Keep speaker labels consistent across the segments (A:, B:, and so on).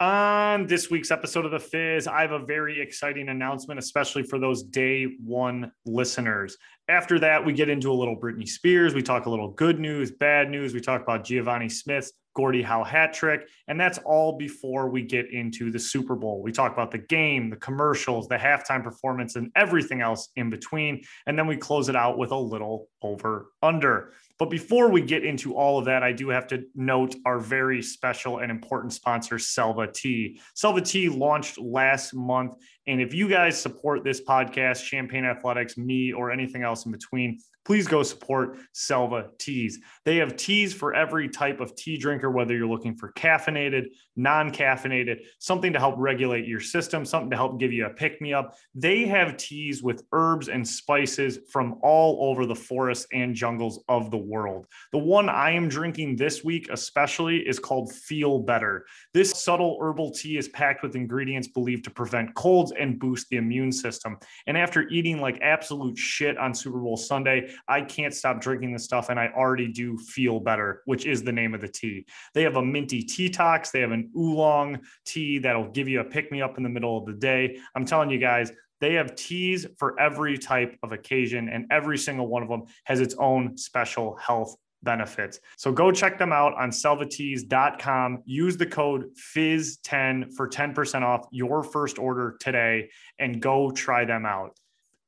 A: On this week's episode of The Fizz, I have a very exciting announcement, especially for those day one listeners. After that, we get into a little Britney Spears. We talk a little good news, bad news. We talk about Givani Smith's Gordie Howe hat trick. And that's all before we get into the Super Bowl. We talk about the game, the commercials, the halftime performance, and everything else in between. And then we close it out with a little over under. But before we get into all of that, I do have to note our very special and important sponsor, Selva Tea. Selva Tea launched last month. And if you guys support this podcast, Champagne Athletics, me, or anything else in between, please go support Selva Teas. They have teas for every type of tea drinker, whether you're looking for caffeinated, non caffeinated, something to help regulate your system, something to help give you a pick me up. They have teas with herbs and spices from all over the forests and jungles of the world. The one I am drinking this week, especially, is called Feel Better. This subtle herbal tea is packed with ingredients believed to prevent colds and boost the immune system. And after eating like absolute shit on Super Bowl Sunday, I can't stop drinking this stuff and I already do feel better, which is the name of the tea. They have a minty detox, they have an oolong tea that'll give you a pick me up in the middle of the day. I'm telling you guys, they have teas for every type of occasion, and every single one of them has its own special health benefits. So go check them out on selvateas.com. Use the code FIZ10 for 10% off your first order today and go try them out.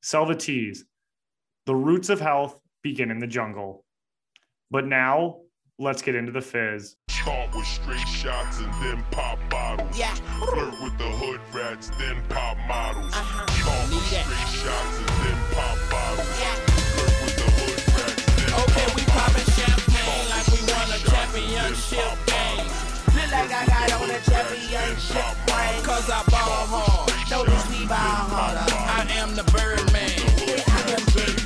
A: Selva Teas, the roots of health begin in the jungle. But now let's get into the fizz.
B: Start with straight shots and then pop bottles.
C: Yeah.
B: Flirt with the hood rats, then pop models.
C: Uh-huh.
B: Start with
C: Need it.
B: straight shots and then pop bottles.
C: Yeah.
B: Flirt with the hood rats, then
C: Okay,
B: pop
C: we poppin' champagne like we won a
B: Shots and then
C: championship game.
B: bottles.
C: Look like I got on a championship ring. Cause I ball hard. Notice we ball harder. I am the Birdman. Yeah, I am big.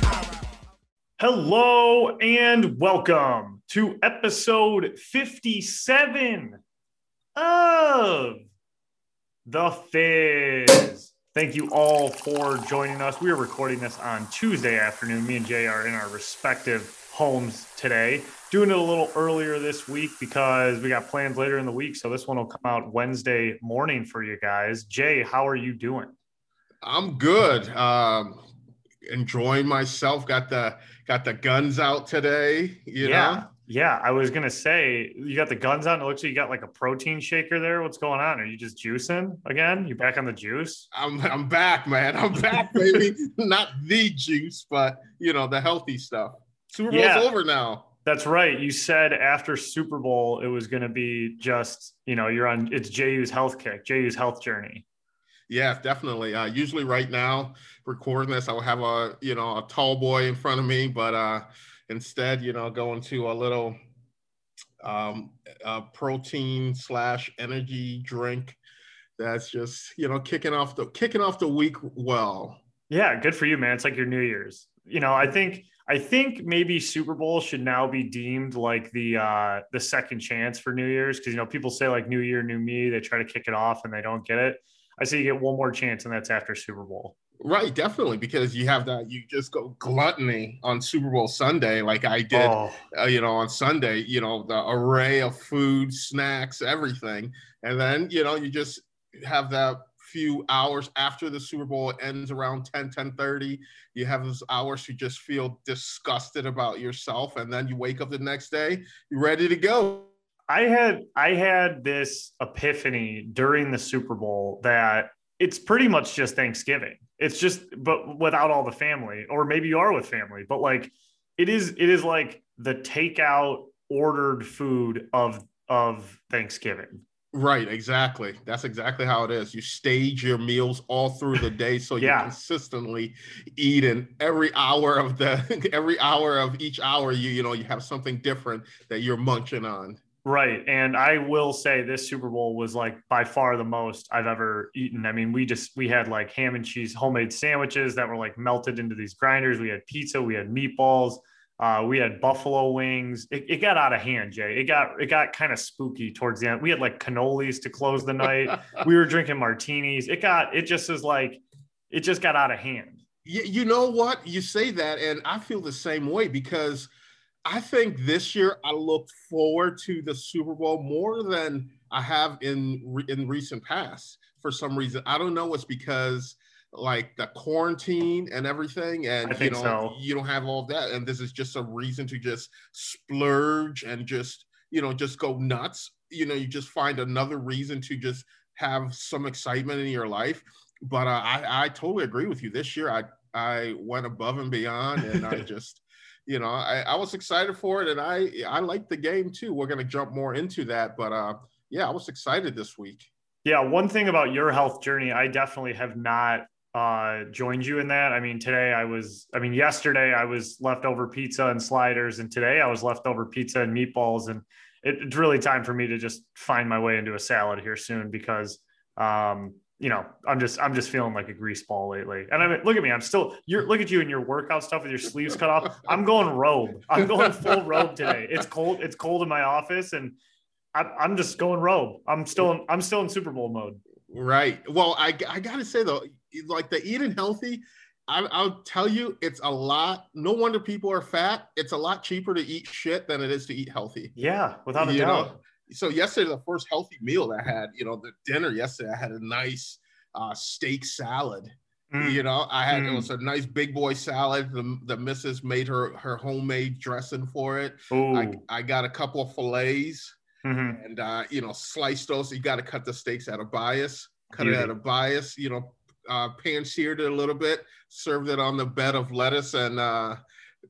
A: Hello and welcome to episode 57 of The Fizz. Thank you all for joining us. We are recording this on Tuesday afternoon. Me and Jay are in our respective homes today. Doing it a little earlier this week because we got plans later in the week. So this one will come out Wednesday morning for you guys. Jay, how are you doing?
D: I'm good. Um, enjoying myself. Got the got the guns out today. You
A: yeah.
D: know.
A: Yeah, I was gonna say you got the guns on. It looks like you got like a protein shaker there. What's going on? Are you just juicing again? You back on the juice?
D: I'm I'm back, man. I'm back, baby. Not the juice, but you know the healthy stuff. Super Bowl's
A: Yeah.
D: over now.
A: That's right. You said after Super Bowl it was gonna be just you know you're on. It's JU's health kick, JU's health journey.
D: Yeah, definitely. Uh, usually, right now, recording this, I will have a you know a tall boy in front of me, but uh, instead, you know, going to a little um, uh, protein slash energy drink. That's just you know kicking off the kicking off the week well.
A: Yeah, good for you, man. It's like your New Year's. You know, I think I think maybe Super Bowl should now be deemed like the uh the second chance for New Year's because you know people say like New Year, New Me. They try to kick it off and they don't get it. I say you get one more chance, and that's after Super Bowl.
D: Right, definitely, because you have that. You just go gluttony on Super Bowl Sunday, like I did.
A: Oh,
D: uh, you know, on Sunday, you know, the array of food, snacks, everything. And then, you know, you just have that few hours after the Super Bowl ends around 10, 10 30. You have those hours you just feel disgusted about yourself. And then you wake up the next day, you're ready to go.
A: I had I had this epiphany during the Super Bowl that it's pretty much just Thanksgiving. It's just but without all the family, or maybe you are with family, but like it is it is like the takeout ordered food of of Thanksgiving.
D: Right, exactly. That's exactly how it is. You stage your meals all through the day so you consistently eat and every hour of the every hour of each hour you you know you have something different that you're munching on.
A: Right. And I will say this Super Bowl was like by far the most I've ever eaten. I mean, we just we had like ham and cheese homemade sandwiches that were like melted into these grinders. We had pizza, we had meatballs, uh, we had buffalo wings. It, it got out of hand, Jay. It got it got kind of spooky towards the end. We had like cannolis to close the night. we were drinking martinis. It got it just is like it just got out of hand.
D: You, you know what? You say that, and I feel the same way because I think this year I looked forward to the Super Bowl more than I have in in recent past for some reason. I don't know. It's because like the quarantine and everything, and you know
A: so.
D: you don't have all that, and this is just a reason to just splurge and just you know just go nuts. You know, you just find another reason to just have some excitement in your life. But uh, I I totally agree with you. This year I I went above and beyond, and I just you know I, I was excited for it, and I I like the game too. We're gonna jump more into that, but uh yeah, I was excited this week.
A: Yeah, one thing about your health journey, I definitely have not uh, joined you in that. I mean, today I was, I mean, yesterday I was leftover pizza and sliders, and today I was leftover pizza and meatballs. And it, it's really time for me to just find my way into a salad here soon because, um, you know, I'm just, I'm just feeling like a grease ball lately. And I mean, look at me, I'm still, you're, look at you in your workout stuff with your sleeves cut off. I'm going robe. I'm going full robe today. It's cold. It's cold in my office, and I'm, I'm just going robe. I'm still, in, I'm still in Super Bowl mode.
D: Right. Well, I, I gotta say though, like the eating healthy, I, I'll tell you, it's a lot. No wonder people are fat. It's a lot cheaper to eat shit than it is to eat healthy.
A: Yeah, without a
D: You
A: doubt.
D: know? So yesterday, the first healthy meal I had, you know, the dinner yesterday, I had a nice uh, steak salad.
A: Mm.
D: You know, I had it
A: Mm.
D: was a nice big boy salad. The, the missus made her her homemade dressing for it.
A: Ooh.
D: I, I got a couple of fillets
A: Mhm.
D: and uh, you know, slice those. You got to cut the steaks out of bias, cut it out of bias. You know, uh, pan seared it a little bit, served it on the bed of lettuce and uh,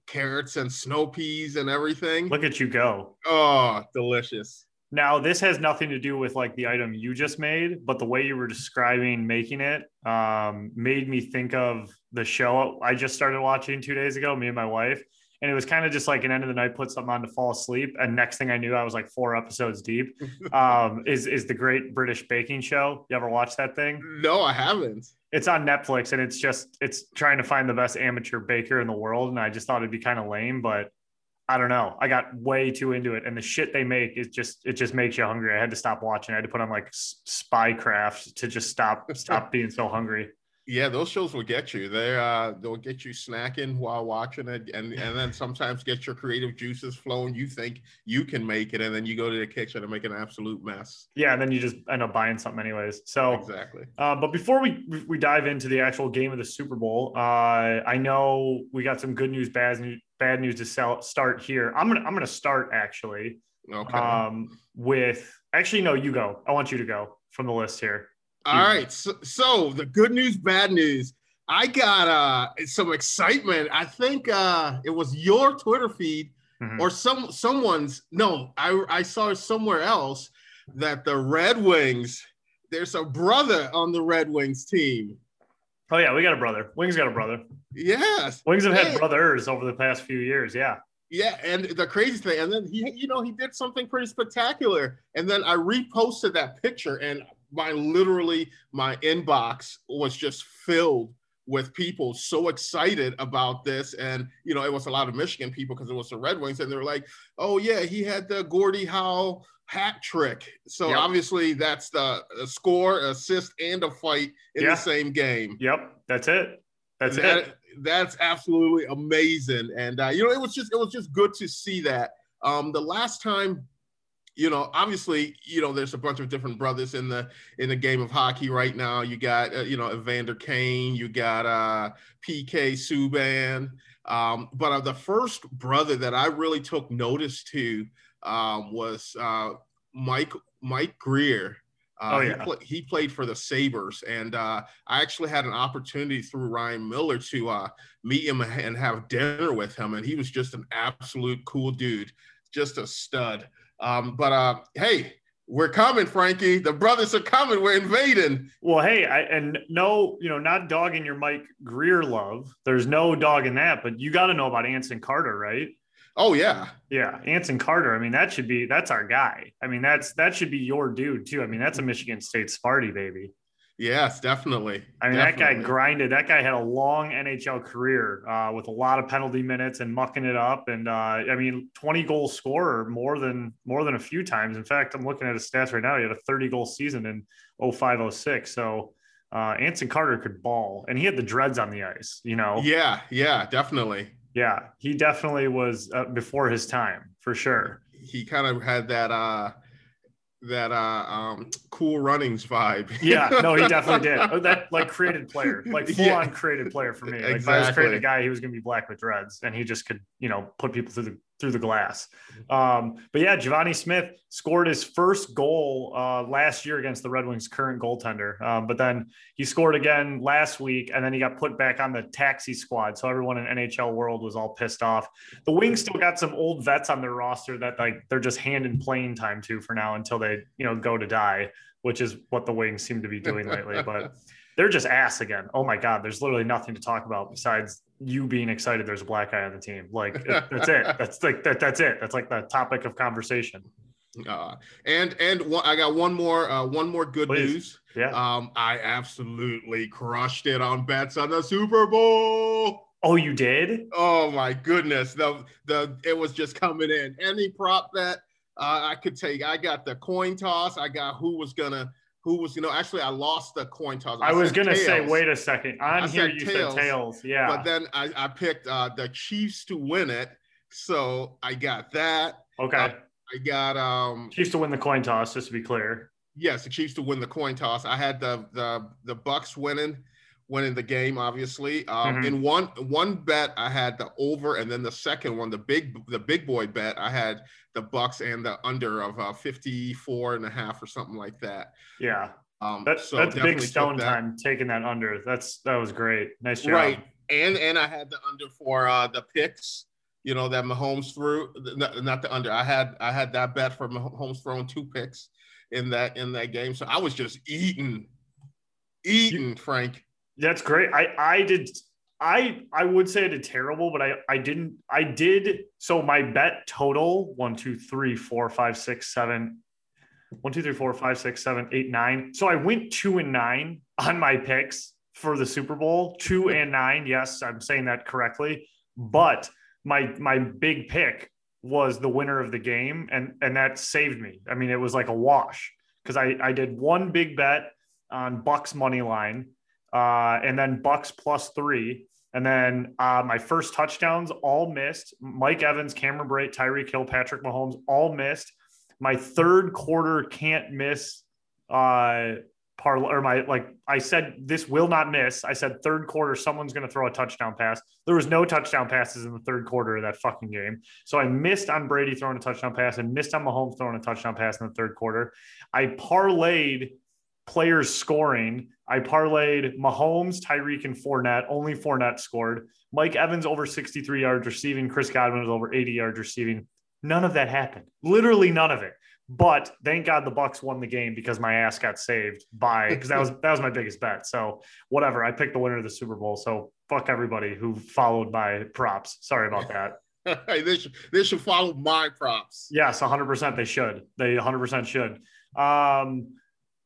D: carrots and snow peas and everything.
A: Look at you go.
D: Oh, delicious.
A: Now, this has nothing to do with like the item you just made, but the way you were describing making it um, made me think of the show I just started watching two days ago, me and my wife. And it was kind of just like an end of the night, put something on to fall asleep. And next thing I knew, I was like four episodes deep. Um, is is the Great British Baking Show? You ever watch that thing?
D: No, I haven't.
A: It's on Netflix, and it's just it's trying to find the best amateur baker in the world. And I just thought it'd be kind of lame, but I don't know. I got way too into it, and the shit they make is just it just makes you hungry. I had to stop watching. I had to put on like Spycraft to just stop stop being so hungry.
D: Yeah, those shows will get you. They uh they'll get you snacking while watching it and and then sometimes get your creative juices flowing. You think you can make it and then you go to the kitchen and make an absolute mess.
A: Yeah, and then you just end up buying something anyways. So
D: Exactly.
A: Uh, but before we we dive into the actual game of the Super Bowl, uh, I know we got some good news, bad news, bad news to sell, start here. I'm gonna I'm gonna start actually
D: Okay.
A: um, with actually no, you go. I want you to go from the list here.
D: All right. So, so the good news, bad news. I got uh some excitement. I think uh it was your Twitter feed
A: Mhm.
D: or some someone's no, I I saw somewhere else that the Red Wings, there's a brother on the Red Wings team.
A: Oh yeah, we got a brother. Wings got a brother.
D: Yes.
A: Wings have had brothers over the past few years. Yeah.
D: Yeah, and the crazy thing, and then he, you know, he did something pretty spectacular. And then I reposted that picture, and my literally my inbox was just filled with people so excited about this. And you know, it was a lot of Michigan people because it was the Red Wings, and they were like, "Oh yeah, he had the Gordie Howe hat trick." So
A: Yep.
D: obviously, that's the score, assist, and a fight in
A: Yeah.
D: the same game.
A: Yep. That's it. That's
D: that,
A: it.
D: That's absolutely amazing, and uh, you know, it was just it was just good to see that. Um, the last time, you know, obviously, you know, there's a bunch of different brothers in the in the game of hockey right now. You got uh, you know Evander Kane, you got uh, PK Subban, um, but uh, the first brother that I really took notice to um, was uh, Mike Mike Grier. Uh,
A: Oh,
D: he
A: yeah.
D: he played for the Sabres, and uh, I actually had an opportunity through Ryan Miller to uh, meet him and have dinner with him, and he was just an absolute cool dude, just a stud. Um, but uh, hey, we're coming, Frankie. The brothers are coming. We're invading.
A: Well, hey, I, and no, you know, not dogging your Mike Grier love. There's no dog in that, but you got to know about Anson Carter, right?
D: Oh yeah,
A: Yeah, Anson Carter. I mean, that should be that's our guy. I mean, that's that should be your dude too. I mean, that's a Michigan State Sparty baby.
D: Yes, definitely.
A: I mean, that guy grinded. That guy had a long NHL career uh, with a lot of penalty minutes and mucking it up. And uh, I mean, 20 goal scorer more than more than a few times. In fact, I'm looking at his stats right now. He had a 30 goal season in 0506. So uh, Anson Carter could ball, and he had the dreads on the ice. You know,
D: Yeah, yeah, definitely.
A: yeah, he definitely was uh, before his time for sure.
D: He kind of had that. That uh um cool runnings vibe.
A: yeah, no, he definitely did. Oh, that like created player, like full
D: Yeah.
A: on created player for me. Like if I was creating a guy, he was gonna be black with dreads, and he just could, you know, put people through the through the glass. Um, but yeah, Givani Smith scored his first goal uh, last year against the Red Wings' current goaltender. Um, but then he scored again last week, and then he got put back on the taxi squad. So everyone in NHL world was all pissed off. The Wings still got some old vets on their roster that like they're just handing playing time to for now until they you know go to die, which is what the Wings seem to be doing lately. But they're just ass again. Oh my god, there's literally nothing to talk about besides you being excited. There's a black guy on the team. Like that's it. That's like that. That's it. That's like the topic of conversation.
D: Uh, and and one, I got one more uh, one more good
A: Please.
D: news.
A: Yeah.
D: Um, I absolutely crushed it on bets on the Super Bowl.
A: oh, you did?
D: Oh my goodness, the the it was just coming in. Any prop bet uh, I could take. I got the coin toss. I got who was gonna who was you know actually I lost the coin toss.
A: I, was gonna say, wait a second. On
D: I
A: here,
D: said
A: you
D: tails,
A: said tails. Yeah.
D: but then I, I picked uh, the Chiefs to win it, so I got that.
A: okay.
D: uh, I got um
A: Chiefs to win the coin toss, just to be clear.
D: yes, the Chiefs to win the coin toss. I had the the the Bucks winning winning the game, obviously. Um,
A: Mhm.
D: In one one bet, I had the over, and then the second one, the big the big boy bet, I had the Bucks and the under of uh, 54 and a half or something like that.
A: Yeah.
D: Um,
A: That's
D: so
A: that's big stone
D: that.
A: time taking that under. That's that was great. Nice job.
D: Right. And and I had the under for uh the picks, you know, that Mahomes threw not, not the under. I had I had that bet for Mahomes throwing two picks in that in that game. So I was just eating, eating, Frank.
A: That's great. I I did I I would say I did terrible, but I I didn't I did so my bet total one, two, three, four, five, six, seven, one, two, three, four, five, six, seven, eight, nine. So I went two and nine on my picks for the Super Bowl. Two and nine. Yes, I'm saying that correctly. But my my big pick was the winner of the game, and and that saved me. I mean, it was like a wash because I I did one big bet on Bucks money line uh, and then Bucks plus three. And then uh, my first touchdowns all missed. Mike Evans, Cameron Brate, Tyreek Hill, Patrick Mahomes all missed. My third quarter can't miss uh, par or my like I said this will not miss. I said third quarter someone's going to throw a touchdown pass. There was no touchdown passes in the third quarter of that fucking game. So I missed on Brady throwing a touchdown pass and missed on Mahomes throwing a touchdown pass in the third quarter. I parlayed players scoring. I parlayed Mahomes, Tyreek, and Fournette. Only Fournette scored. Mike Evans over 63 yards receiving. Chris Godwin was over 80 yards receiving. None of that happened. Literally none of it. But thank God the Bucks won the game because my ass got saved by because that was that was my biggest bet. So whatever, I picked the winner of the Super Bowl. So fuck everybody who followed my props. Sorry about that.
D: Hey, they should they should follow my props.
A: Yes, 100% they should. They 100% should. Um,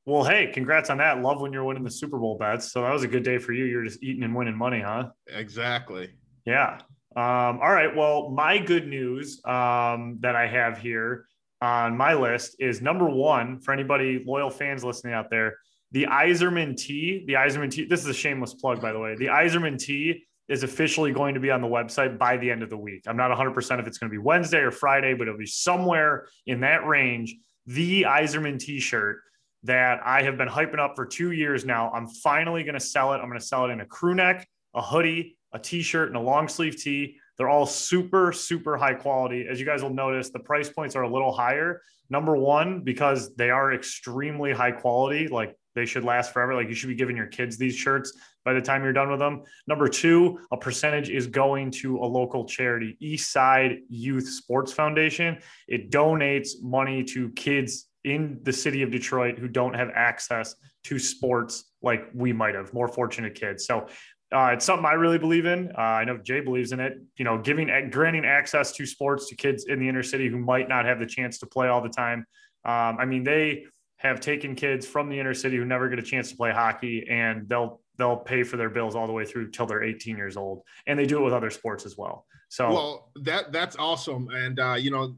A: well, hey, congrats on that. Love when you're winning the Super Bowl bets. So that was a good day for you. You're just eating and winning money, huh?
D: Exactly.
A: Yeah. Um, all right. Well, my good news um, that I have here on my list is number one for anybody loyal fans listening out there. The Yzerman T, the Yzerman T, This is a shameless plug, by the way. The Yzerman T is officially going to be on the website by the end of the week. I'm not 100% if it's going to be Wednesday or Friday, but it'll be somewhere in that range. The Yzerman t shirt that I have been hyping up for two years now. I'm finally going to sell it. I'm going to sell it in a crew neck, a hoodie, a t-shirt, and a long sleeve tee. They're all super, super high quality. As you guys will notice, the price points are a little higher. Number one, because they are extremely high quality. Like they should last forever. Like you should be giving your kids these shirts by the time you're done with them. Number two, a percentage is going to a local charity, Eastside Youth Sports Foundation. It donates money to kids in the city of Detroit who don't have access to sports like we might have, more fortunate kids. So uh, it's something I really believe in. Uh, I know Jay believes in it. You know, giving granting access to sports to kids in the inner city who might not have the chance to play all the time. Um, I mean, they have taken kids from the inner city who never get a chance to play hockey, and they'll they'll pay for their bills all the way through till they're 18 years old, and they do it with other sports as well. So
D: Well, that that's awesome, and uh, you know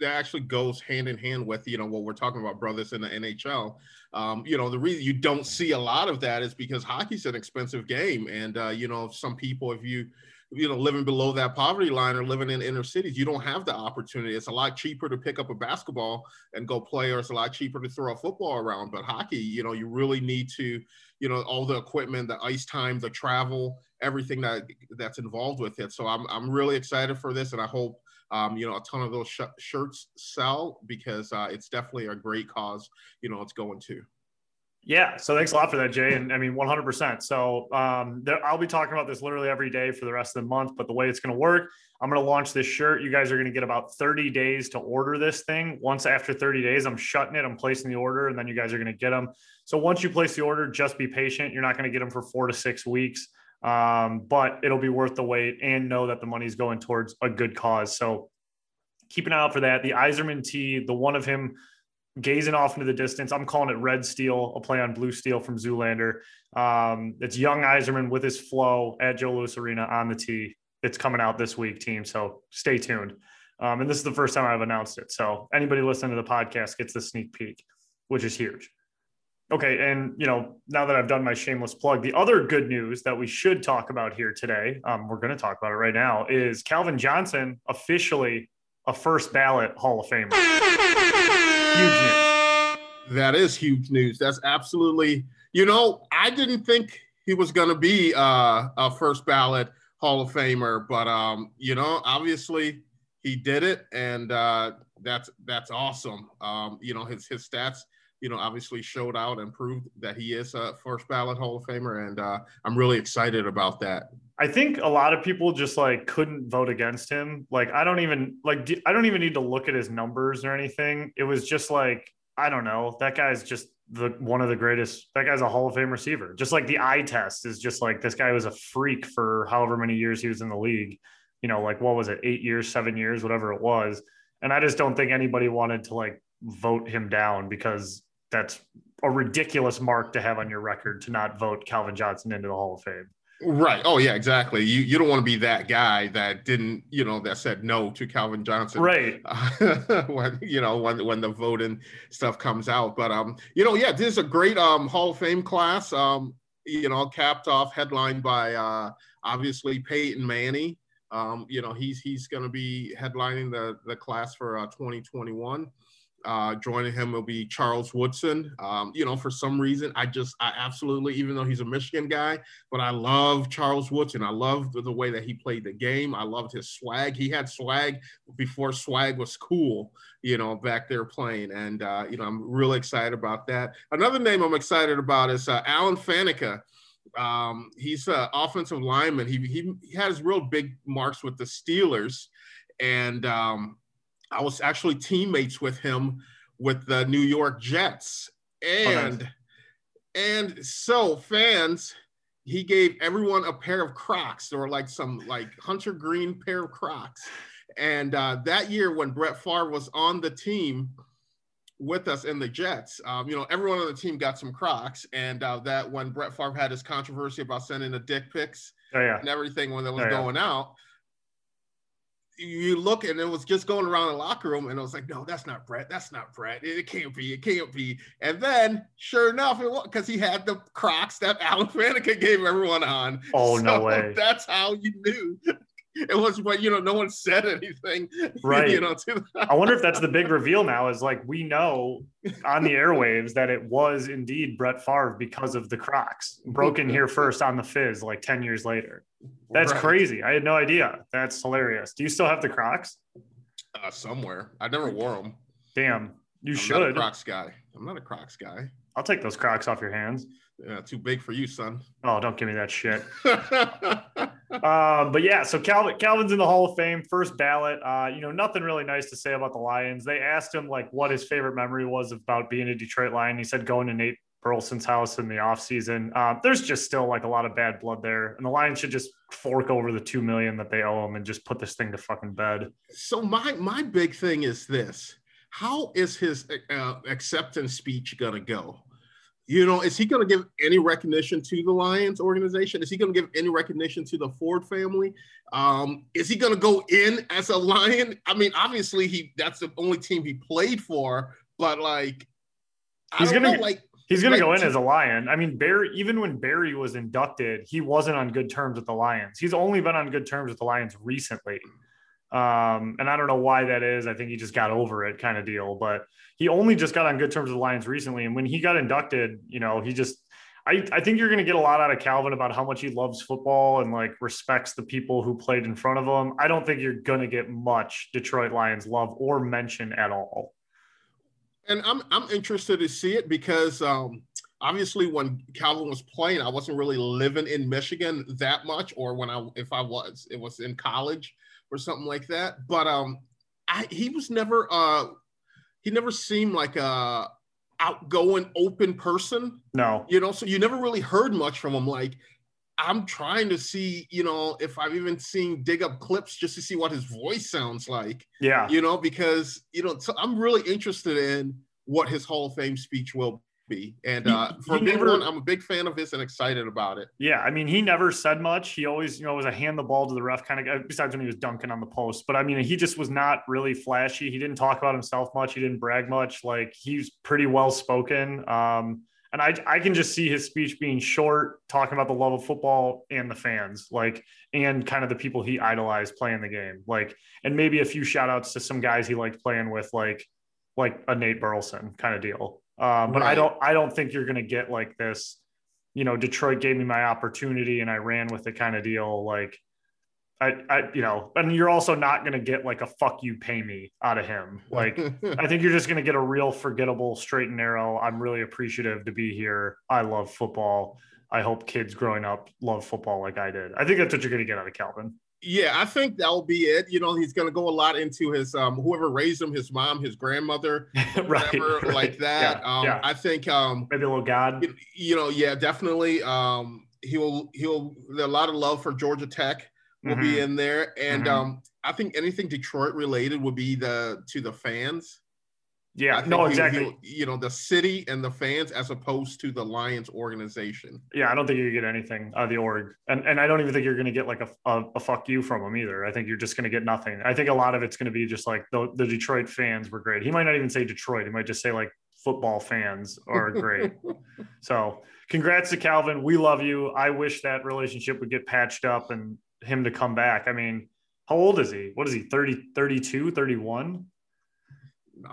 D: that actually goes hand in hand with you know what we're talking about, brothers in the NHL. Um, you know, the reason you don't see a lot of that is because hockey's an expensive game, and uh, you know, some people, if you you know living below that poverty line or living in inner cities you don't have the opportunity. It's a lot cheaper to pick up a basketball and go play or it's a lot cheaper to throw a football around. But hockey you know you really need to you know all the equipment the ice time the travel everything that that's involved with it. So i'm, I'm really excited for this and i hope um, you know a ton of those sh- shirts sell because uh, it's definitely a great cause you know it's going to
A: yeah. So thanks a lot for that, Jay. And I mean, 100%. So um, there, I'll be talking about this literally every day for the rest of the month. But the way it's going to work, I'm going to launch this shirt. You guys are going to get about 30 days to order this thing. Once after 30 days, I'm shutting it, I'm placing the order, and then you guys are going to get them. So once you place the order, just be patient. You're not going to get them for four to six weeks, um, but it'll be worth the wait and know that the money's going towards a good cause. So keep an eye out for that. The Yzerman tee, the one of him gazing off into the distance. I'm calling it red steel, a play on blue steel from Zoolander. Um, it's young Yzerman with his flow at Joe Louis Arena on the tee. It's coming out this week, team. So stay tuned. Um, and this is the first time I've announced it. So anybody listening to the podcast gets the sneak peek, which is huge. Okay, and you know, now that I've done my shameless plug, the other good news that we should talk about here today, um, we're going to talk about it right now, is Calvin Johnson officially a first ballot Hall of Famer. Huge news.
D: That is huge news. That's absolutely, you know, I didn't think he was going to be uh, a first ballot Hall of Famer, but um, you know, obviously he did it, and uh, that's that's awesome. Um, you know, his his stats, you know, obviously showed out and proved that he is a first ballot Hall of Famer, and uh, I'm really excited about that.
A: I think a lot of people just like couldn't vote against him. Like I don't even like I don't even need to look at his numbers or anything. It was just like I don't know. That guy's just the one of the greatest. That guy's a Hall of Fame receiver. Just like the eye test is just like this guy was a freak for however many years he was in the league. You know, like what was it, eight years, seven years, whatever it was. And I just don't think anybody wanted to like vote him down because that's a ridiculous mark to have on your record to not vote Calvin Johnson into the Hall of Fame.
D: Right. Oh yeah, exactly. You you don't want to be that guy that didn't, you know, that said no to Calvin Johnson.
A: Right.
D: Uh, when you know when when the voting stuff comes out. But um, you know, yeah, this is a great um Hall of Fame class. Um, you know, capped off, headlined by uh obviously Peyton Manning. Um, you know, he's he's gonna be headlining the the class for uh 2021. Uh, joining him will be Charles Woodson. Um, you know, for some reason, I just, I absolutely, even though he's a Michigan guy, but I love Charles Woodson. I love the, the way that he played the game. I loved his swag. He had swag before swag was cool, you know, back there playing. And, uh, you know, I'm really excited about that. Another name I'm excited about is uh, Alan Faneca. Um, he's an offensive lineman. He, he, he has real big marks with the Steelers. And, um, I was actually teammates with him with the New York Jets. And oh, and so fans, he gave everyone a pair of Crocs. There were like some like hunter green pair of Crocs. And uh, that year when Brett Favre was on the team with us in the Jets, um, you know, everyone on the team got some Crocs. And uh, that when Brett Favre had his controversy about sending the dick pics oh, yeah. and everything when that was oh, going yeah. out, you look and it was just going around the locker room and I was like, no, that's not Brett. That's not Brett. It, can't be. It can't be. And then sure enough, it was because he had the Crocs that Alan Faneca gave everyone on.
A: Oh, so no way.
D: That's how you knew it was but you know no one said anything
A: right.
D: you know
A: i wonder if that's the big reveal now is like we know on the airwaves that it was indeed brett Favre because of the crocs broken here first on the fizz like 10 years later. That's right. crazy. I had no idea. That's hilarious. Do you still have the crocs?
D: Uh, somewhere. I never wore them
A: damn. You
D: I'm
A: should.
D: Crocs guy. I'm not a crocs guy.
A: I'll take those crocs off your hands.
D: Yeah, too big for you, son.
A: Oh, don't give me that shit. Um, but yeah, so Calvin Calvin's in the Hall of Fame, first ballot. Uh, you know, nothing really nice to say about the Lions. They asked him like what his favorite memory was about being a Detroit Lion. He said going to Nate Burleson's house in the offseason. Um, there's just still like a lot of bad blood there, and the Lions should just fork over the two million that they owe him and just put this thing to fucking bed.
D: So my my big thing is this: How is his uh, acceptance speech gonna go? You know, is he going to give any recognition to the Lions organization? Is he going to give any recognition to the Ford family? Um, is he going to go in as a Lion? I mean, obviously he that's the only team he played for, but like
A: he's going to
D: like
A: he's going
D: like,
A: to go in as a Lion. I mean, Barry even when Barry was inducted, he wasn't on good terms with the Lions. He's only been on good terms with the Lions recently. Um, and I don't know why that is. I think he just got over it kind of deal, but he only just got on good terms with the Lions recently. And when he got inducted, you know, he just, I, I think you're going to get a lot out of Calvin about how much he loves football and like respects the people who played in front of him. I don't think you're going to get much Detroit Lions love or mention at all.
D: And I'm, I'm interested to see it because, um, obviously when Calvin was playing, I wasn't really living in Michigan that much, or when I, if I was, it was in college or something like that. But um, I, he was never uh, he never seemed like a outgoing, open person.
A: No,
D: you know, so you never really heard much from him. Like I'm trying to see, you know, if I've even seen dig up clips just to see what his voice sounds like.
A: Yeah,
D: you know, because you know, so I'm really interested in what his Hall of Fame speech will be. And uh, for me, never, I'm a big fan of this and excited about it.
A: Yeah, I mean, he never said much. He always, you know, was a hand the ball to the ref kind of guy. Besides when he was dunking on the post, but I mean, he just was not really flashy. He didn't talk about himself much. He didn't brag much. Like he's pretty well spoken. Um, and I, I can just see his speech being short, talking about the love of football and the fans, like, and kind of the people he idolized playing the game, like, and maybe a few shout outs to some guys he liked playing with, like, like a Nate Burleson kind of deal. Um, but right. I don't I don't think you're going to get like this, you know, Detroit gave me my opportunity and I ran with it kind of deal. Like I, I, you know, and you're also not going to get like a fuck you pay me out of him. Like, I think you're just going to get a real forgettable straight and narrow. I'm really appreciative to be here. I love football. I hope kids growing up love football like I did. I think that's what you're going to get out of Calvin.
D: Yeah, I think that'll be it. You know, he's going to go a lot into his um whoever raised him, his mom, his grandmother, right, whatever, right. like that. Yeah, um, yeah. I think um
A: maybe a little God.
D: You, you know, yeah, definitely. Um, he'll he'll a lot of love for Georgia Tech will mm-hmm. be in there, and mm-hmm. um, I think anything Detroit related would be the to the fans.
A: Yeah, no, exactly.
D: you know, the city and the fans as opposed to the Lions organization.
A: Yeah, I don't think you get anything out of the org. And and I don't even think you're going to get like a, a, a, fuck you from them either. I think you're just going to get nothing. I think a lot of it's going to be just like the, the Detroit fans were great. He might not even say Detroit. He might just say like football fans are great. so congrats to Calvin. We love you. I wish that relationship would get patched up and him to come back. I mean, how old is he? What is he? 30, 32, 31?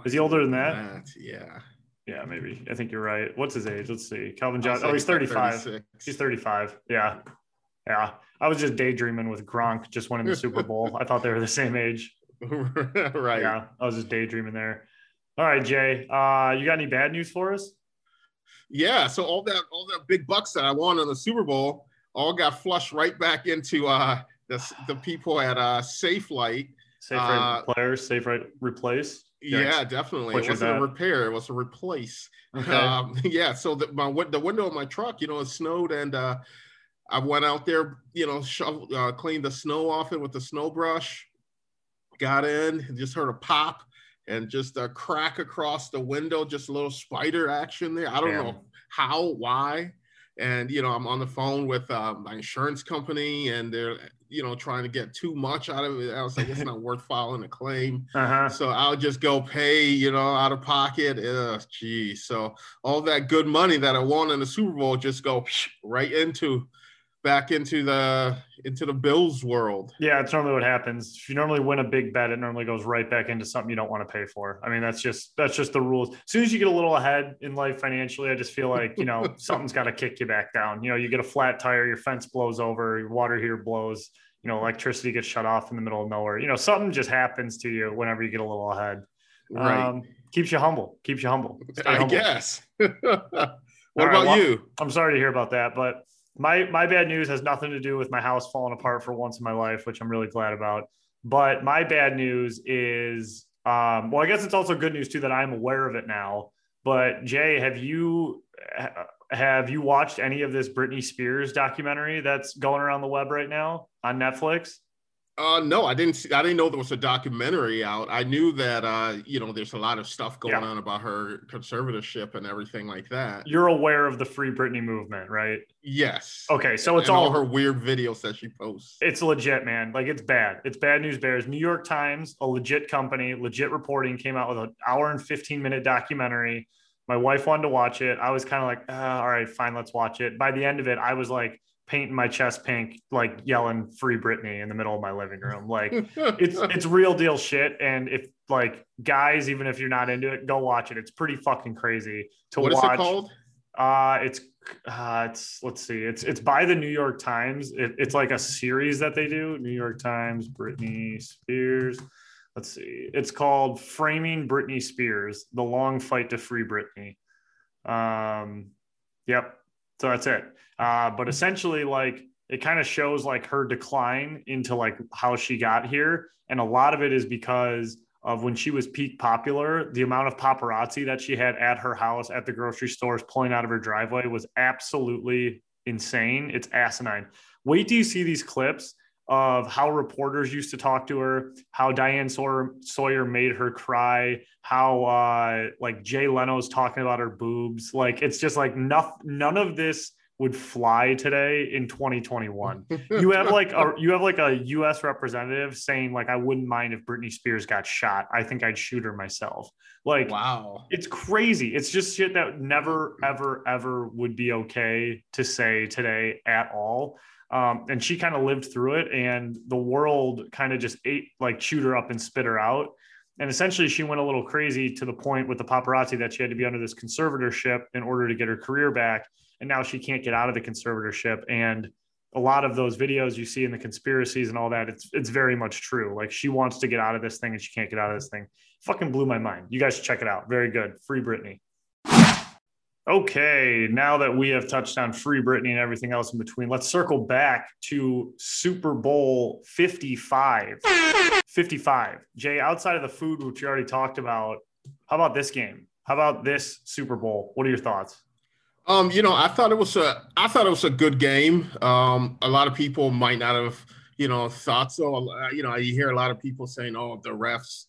A: Is he older than that? that?
D: Yeah.
A: Yeah, maybe. I think you're right. What's his age? Let's see. Calvin Johnson. Oh, he's 35. 36. He's 35. Yeah. Yeah. I was just daydreaming with Gronk just winning the Super Bowl. I thought they were the same age.
D: right.
A: Yeah. I was just daydreaming there. All right, Jay. Uh, you got any bad news for us?
D: Yeah. So all that all that big bucks that I won in the Super Bowl all got flushed right back into uh the, the people at uh Safelite.
A: Safe right uh, players, Safelite replace.
D: Yeah, definitely. it wasn't a repair; it was a replace. Okay. Um, yeah. So the, my the window of my truck, you know, it snowed, and uh, I went out there, you know, shovel, uh, cleaned the snow off it with the snow brush. Got in, just heard a pop, and just a crack across the window. Just a little spider action there. I don't Damn. know how, why and you know i'm on the phone with uh, my insurance company and they're you know trying to get too much out of it i was like it's not worth filing a claim uh-huh. so i'll just go pay you know out of pocket Ugh, geez so all that good money that i won in the super bowl just go right into back into the into the Bills world.
A: Yeah, it's normally what happens. If you normally win a big bet, it normally goes right back into something you don't want to pay for. I mean, that's just that's just the rules. As soon as you get a little ahead in life financially, I just feel like you know something's got to kick you back down. You know, you get a flat tire, your fence blows over, your water heater blows. You know, electricity gets shut off in the middle of nowhere. You know, something just happens to you whenever you get a little ahead. Right. Um, keeps you humble. Keeps you humble.
D: Stay I humble. guess. what right, about well, you?
A: I'm sorry to hear about that, but my my bad news has nothing to do with my house falling apart for once in my life, which I'm really glad about. But my bad news is, um, well, I guess it's also good news too that I'm aware of it now. But Jay, have you have you watched any of this Britney Spears documentary that's going around the web right now on Netflix?
D: Uh, no, I didn't. See, I didn't know there was a documentary out. I knew that uh, you know there's a lot of stuff going
A: Yeah.
D: on about her conservatorship and everything like that.
A: You're aware of the Free Britney movement, right?
D: Yes.
A: Okay, so it's all
D: all her weird videos that she posts.
A: It's legit, man. Like it's bad. It's bad news bears. New York Times, a legit company, legit reporting, came out with an hour and 15 minute documentary. My wife wanted to watch it. I was kind of like, ah, all right, fine, let's watch it. By the end of it, I was like painting my chest pink, like yelling free Britney in the middle of my living room. Like it's it's real deal shit. And if like guys, even if you're not into it, go watch it. It's pretty fucking crazy to
D: what is
A: watch.
D: it called?
A: Uh, it's uh, it's let's see, it's it's by the New York Times. It, it's like a series that they do. New York Times, Britney Spears. Let's see, it's called "Framing Britney Spears: The Long Fight to Free Britney." Um, yep. So that's it. Uh, but essentially, like it kind of shows like her decline into like how she got here, and a lot of it is because of when she was peak popular, the amount of paparazzi that she had at her house, at the grocery stores, pulling out of her driveway was absolutely insane. It's asinine. Wait till you see these clips of how reporters used to talk to her, how Diane Sawyer, Sawyer made her cry, how uh, like Jay Leno's talking about her boobs. Like it's just like none, none of this would fly today in 2021 you have like a you have like a U.S. representative saying like I wouldn't mind if Britney Spears got shot. I think I'd shoot her myself. Like
D: wow.
A: it's crazy. It's just shit that never ever ever would be okay to say today at all. Um, and she kind of lived through it, and the world kind of just ate like chewed her up and spit her out. And essentially, she went a little crazy to the point with the paparazzi that she had to be under this conservatorship in order to get her career back. And now she can't get out of the conservatorship. And a lot of those videos you see in the conspiracies and all that, it's it's very much true. Like she wants to get out of this thing and she can't get out of this thing. Fucking blew my mind. You guys should check it out. Very good. Free Britney. Okay, now that we have touched on Free Britney and everything else in between, let's circle back to Super Bowl 55. 55. Jay, outside of the food, which you already talked about, how about this game? How about this Super Bowl? What are your thoughts?
D: Um, you know, I thought it was a I thought it was a good game. Um, a lot of people might not have, you know, thought so. You know, you hear a lot of people saying, "Oh, the refs,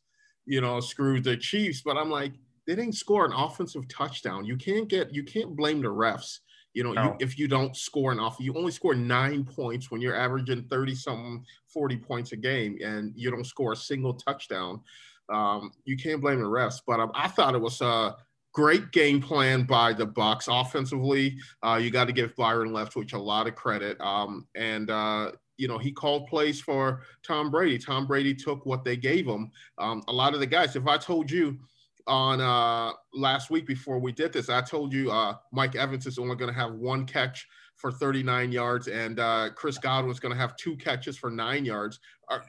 D: you know, screwed the Chiefs," but I'm like, they didn't score an offensive touchdown. You can't get you can't blame the refs. You know,
A: No.
D: you, if you don't score an off, you only score nine points when you're averaging 30 something, 40 points a game, and you don't score a single touchdown. Um, you can't blame the refs. But um, I thought it was a great game plan by the Bucks offensively. Uh, you got to give Byron Leftwich a lot of credit. Um, and uh, you know, he called plays for Tom Brady. Tom Brady took what they gave him. Um, a lot of the guys, if I told you on uh, last week before we did this, I told you uh, Mike Evans is only going to have one catch for 39 yards, and uh, Chris Godwin's going to have two catches for nine yards. Are,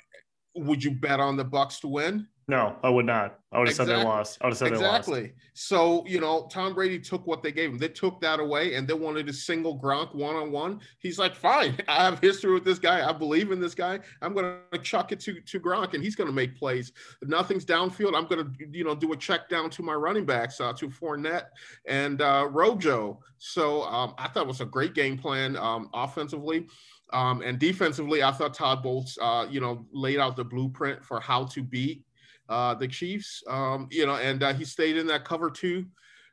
D: would you bet on the Bucks to win?
A: No, I would not. I would have said they lost. I would have said they lost.
D: Exactly. So, you know, Tom Brady took what they gave him. They took that away and they wanted to single Gronk one on one. He's like, fine, I have history with this guy. I believe in this guy. I'm going to chuck it to, to Gronk and he's going to make plays. Nothing's downfield, I'm going to, you know, do a check down to my running backs, uh, to Fournette and uh, Rojo. So um, I thought it was a great game plan um, offensively. Um, and defensively, I thought Todd Bowles, uh, you know, laid out the blueprint for how to beat uh, the Chiefs. Um, you know, and uh, he stayed in that cover two,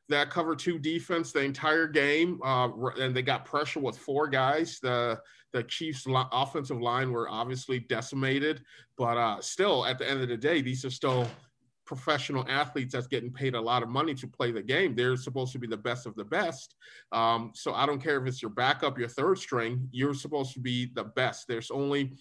D: that cover two defense the entire game. Uh, and they got pressure with four guys. The the Chiefs' offensive line were obviously decimated, but uh, still, at the end of the day, these are still professional athletes that's getting paid a lot of money to play the game. They're supposed to be the best of the best. Um, so I don't care if it's your backup, your third string, you're supposed to be the best. There's only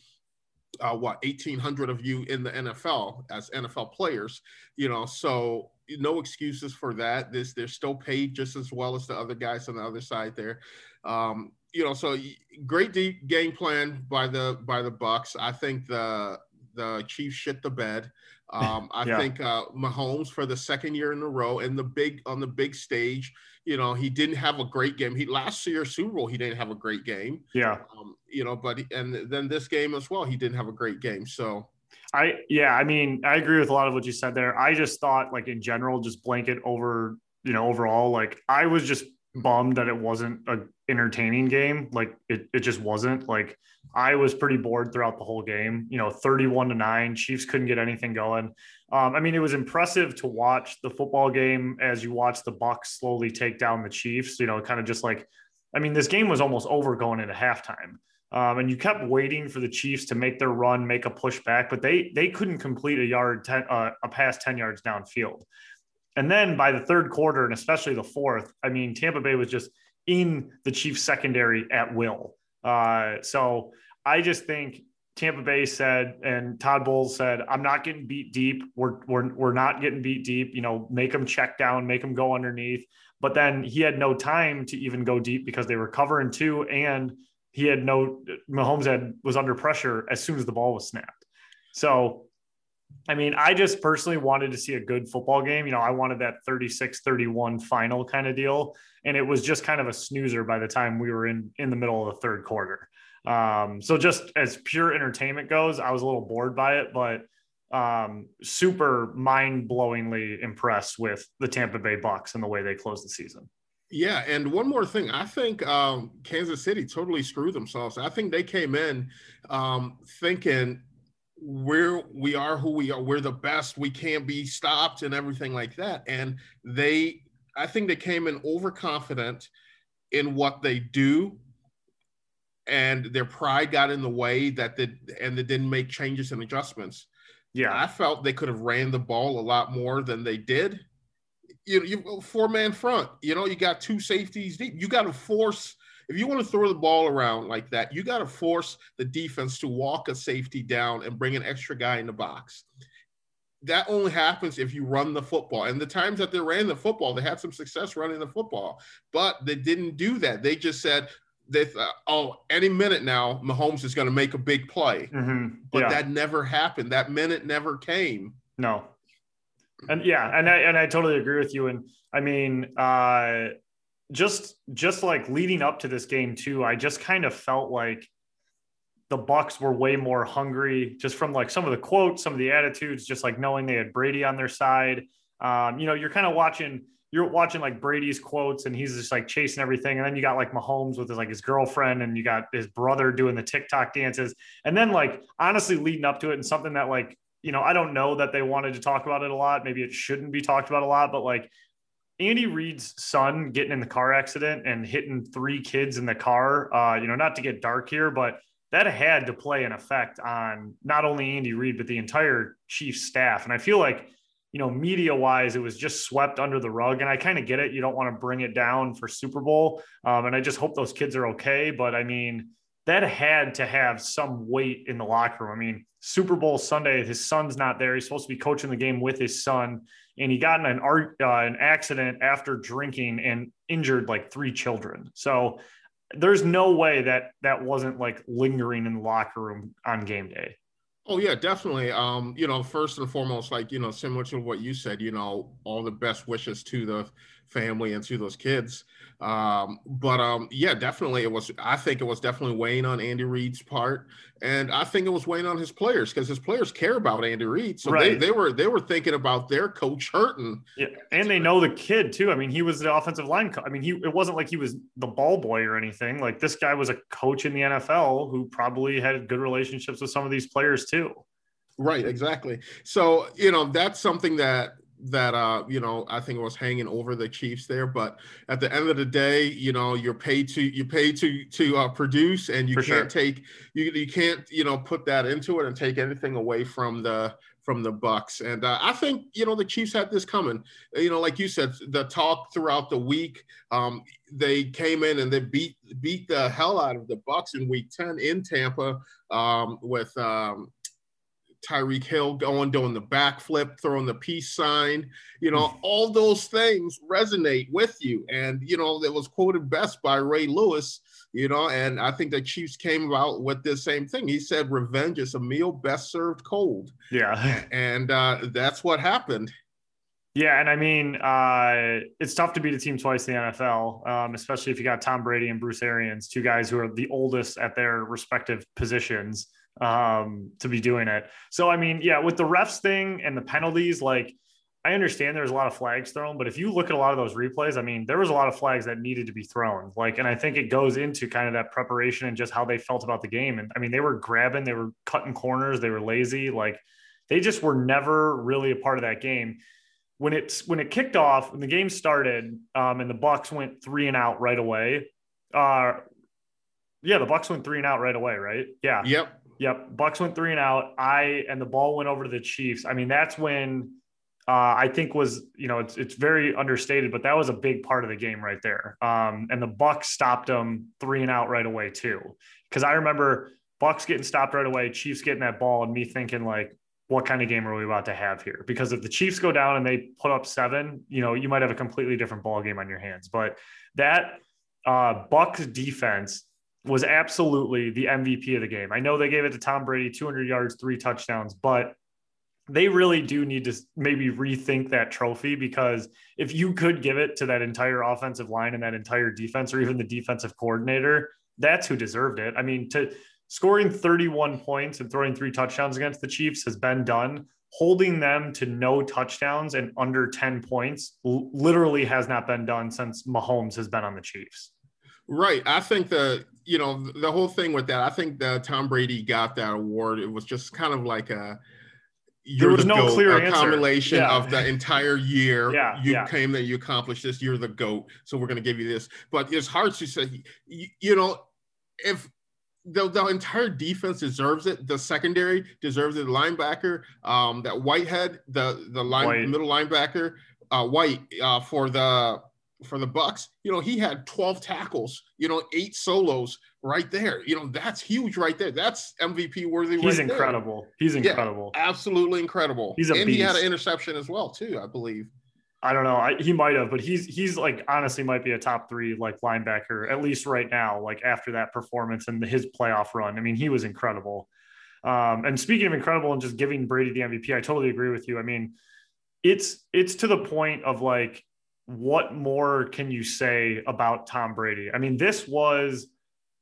D: uh, what 1800 of you in the NFL as NFL players, you know, so no excuses for that. This they're still paid just as well as the other guys on the other side there. Um, you know, so great deep game plan by the by the Bucks. I think the the Chiefs shit the bed. Um, I
A: Yeah.
D: think uh, Mahomes for the second year in a row in the big on the big stage. You know, he didn't have a great game. He last year Super Bowl he didn't have a great game.
A: Yeah.
D: Um, you know, but and then this game as well, he didn't have a great game. So
A: I yeah, I mean, I agree with a lot of what you said there. I just thought like in general, just blanket over, you know, overall, like I was just bummed that it wasn't a entertaining game. Like it, it just wasn't. Like I was pretty bored throughout the whole game. You know, 31 to 9. Chiefs couldn't get anything going. Um, I mean, it was impressive to watch the football game as you watch the Bucks slowly take down the Chiefs, you know, kind of just like I mean, this game was almost over going into halftime. Um, and you kept waiting for the Chiefs to make their run, make a pushback, but they they couldn't complete a yard, ten, uh, a pass ten yards downfield. And then by the third quarter, and especially the fourth, I mean, Tampa Bay was just in the Chiefs secondary at will. Uh, so I just think Tampa Bay said, and Todd Bowles said, I'm not getting beat deep. We're, we're, we're not getting beat deep. You know, make them check down, make them go underneath. But then he had no time to even go deep because they were covering two and he had no Mahomes had was under pressure as soon as the ball was snapped. So I mean, I just personally wanted to see a good football game. You know, I wanted that 36 31 final kind of deal. And it was just kind of a snoozer by the time we were in, in the middle of the third quarter. Um, so just as pure entertainment goes, I was a little bored by it, but um, super mind blowingly impressed with the Tampa Bay Bucs and the way they closed the season.
D: Yeah, and one more thing, I think um, Kansas City totally screwed themselves. I think they came in um, thinking we're we are who we are we're the best we can't be stopped and everything like that. And they i think they came in overconfident in what they do. And their pride got in the way that they and they didn't make changes and adjustments. Yeah. I felt they could have ran the ball a lot more than they did. You know, you four man front you know you got two safeties deep. You got to force if you want to throw the ball around like that, you got to force the defense to walk a safety down and bring an extra guy in the box. That only happens if you run the football. And the times that they ran the football, they had some success running the football, but they didn't do that. They just said, they thought, oh, any minute now, Mahomes is going to make a big play. Mm-hmm. But yeah. that never happened. That minute never came.
A: No. And yeah, and I and I totally agree with you. And I mean, uh, just just like leading up to this game too, I just kind of felt like the Bucs were way more hungry just from like some of the quotes, some of the attitudes, just like knowing they had Brady on their side. Um, you know, you're kind of watching you're watching like Brady's quotes and he's just like chasing everything. And then you got like Mahomes with his like his girlfriend and you got his brother doing the TikTok dances. And then like honestly leading up to it and something that like, you know, I don't know that they wanted to talk about it a lot. Maybe it shouldn't be talked about a lot, but like Andy Reid's son getting in the car accident and hitting three kids in the car, uh, you know, not to get dark here, but that had to play an effect on not only Andy Reid, but the entire Chiefs staff. And I feel like, you know, media wise, it was just swept under the rug. And I kind of get it. You don't want to bring it down for Super Bowl. Um, and I just hope those kids are okay. But I mean, that had to have some weight in the locker room. I mean, Super Bowl Sunday, his son's not there. He's supposed to be coaching the game with his son and he got in an art uh, an accident after drinking and injured like three children. So there's no way that that wasn't like lingering in the locker room on game day.
D: Oh yeah, definitely. Um, you know, first and foremost, like you know, similar to what you said, you know, all the best wishes to the family and to those kids. Um, but um, yeah, definitely, it was. I think it was definitely weighing on Andy Reid's part, and I think it was weighing on his players because his players care about Andy Reid, so right. they, they were they were thinking about their coach hurting.
A: Yeah, and they know the kid too. I mean, he was the offensive line. Co- I mean, he it wasn't like he was the ball boy or anything. Like this guy was a coach in the NFL who probably had good relationships with some of these players too.
D: Right, exactly. So, you know, that's something that that uh you know i think was hanging over the chiefs there but at the end of the day you know you're paid to you paid to to uh, produce and you For can't sure. take you, you can't you know put that into it and take anything away from the from the bucs and uh, i think you know the chiefs had this coming you know like you said the talk throughout the week um they came in and they beat beat the hell out of the bucs in week 10 in tampa um with um Tyreek Hill going, doing the backflip, throwing the peace sign, you know, mm. all those things resonate with you. And, you know, it was quoted best by Ray Lewis, you know, and I think the Chiefs came about with this same thing. He said, revenge is a meal best served cold.
A: Yeah.
D: And uh, that's what happened.
A: Yeah, and I mean, uh, it's tough to beat a team twice in the NFL, um, especially if you got Tom Brady and Bruce Arians, two guys who are the oldest at their respective positions um, to be doing it. So, I mean, yeah, with the refs thing and the penalties, like I understand there's a lot of flags thrown, but if you look at a lot of those replays, I mean, there was a lot of flags that needed to be thrown. Like, and I think it goes into kind of that preparation and just how they felt about the game. And I mean, they were grabbing, they were cutting corners, they were lazy. Like, they just were never really a part of that game. When it's when it kicked off, when the game started, um, and the Bucs went three and out right away. Uh, yeah, the Bucs went three and out right away, right? Yeah.
D: Yep.
A: Yep. Bucs went three and out. I and the ball went over to the Chiefs. I mean, that's when uh, I think was you know it's it's very understated, but that was a big part of the game right there. Um, and the Bucs stopped them three and out right away too, because I remember Bucs getting stopped right away, Chiefs getting that ball, and me thinking like, what kind of game are we about to have here? Because if the Chiefs go down and they put up seven, you know, you might have a completely different ball game on your hands. But that uh, Bucs defense was absolutely the MVP of the game. I know they gave it to Tom Brady, 200 yards, three touchdowns, but they really do need to maybe rethink that trophy because if you could give it to that entire offensive line and that entire defense or even the defensive coordinator, that's who deserved it. I mean, to scoring 31 points and throwing three touchdowns against the Chiefs has been done. Holding them to no touchdowns and under 10 points literally has not been done since Mahomes has been on the Chiefs.
D: Right. I think the you know the whole thing with that. I think that Tom Brady got that award. It was just kind of like a
A: there was no
D: goat,
A: clear
D: accumulation yeah. of the entire year.
A: Yeah,
D: you
A: yeah.
D: came that you accomplished this. You're the goat, so we're going to give you this. But it's hard to say. You, you know, if the, the entire defense deserves it. The secondary deserves it. The linebacker, um, that Whitehead, the the line White. middle linebacker, uh, White uh, for the for the Bucs, you know, he had 12 tackles, you know, eight solos right there. You know, that's huge right there. That's MVP worthy.
A: He's
D: right
A: incredible.
D: There.
A: He's incredible.
D: Yeah, absolutely incredible.
A: He's a
D: and
A: beast.
D: he had an interception as well too, I believe.
A: I don't know. I, he might have, but he's he's like honestly might be a top three like linebacker at least right now. Like after that performance and his playoff run, I mean, he was incredible. Um, and speaking of incredible and just giving Brady the MVP, I totally agree with you. I mean, it's it's to the point of like what more can you say about Tom Brady? I mean, this was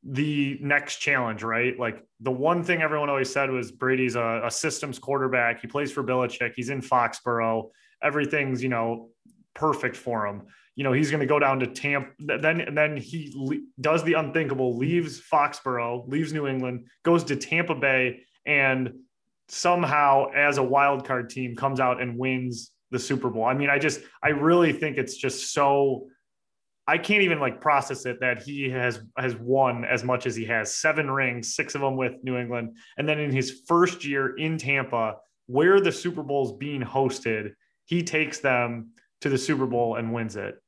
A: the next challenge, right? Like the one thing everyone always said was Brady's a, a, systems quarterback. He plays for Belichick. He's in Foxborough. Everything's, you know, perfect for him. You know, he's going to go down to Tampa. Then, then he le- does the unthinkable, leaves Foxborough, leaves New England, goes to Tampa Bay, and somehow, as a wild card team, comes out and wins the Super Bowl. I mean, I just, I really think it's just so. I can't even like process it that he has has won as much as he has seven rings, six of them with New England, and then in his first year in Tampa, where the Super Bowl is being hosted, he takes them to the Super Bowl and wins it.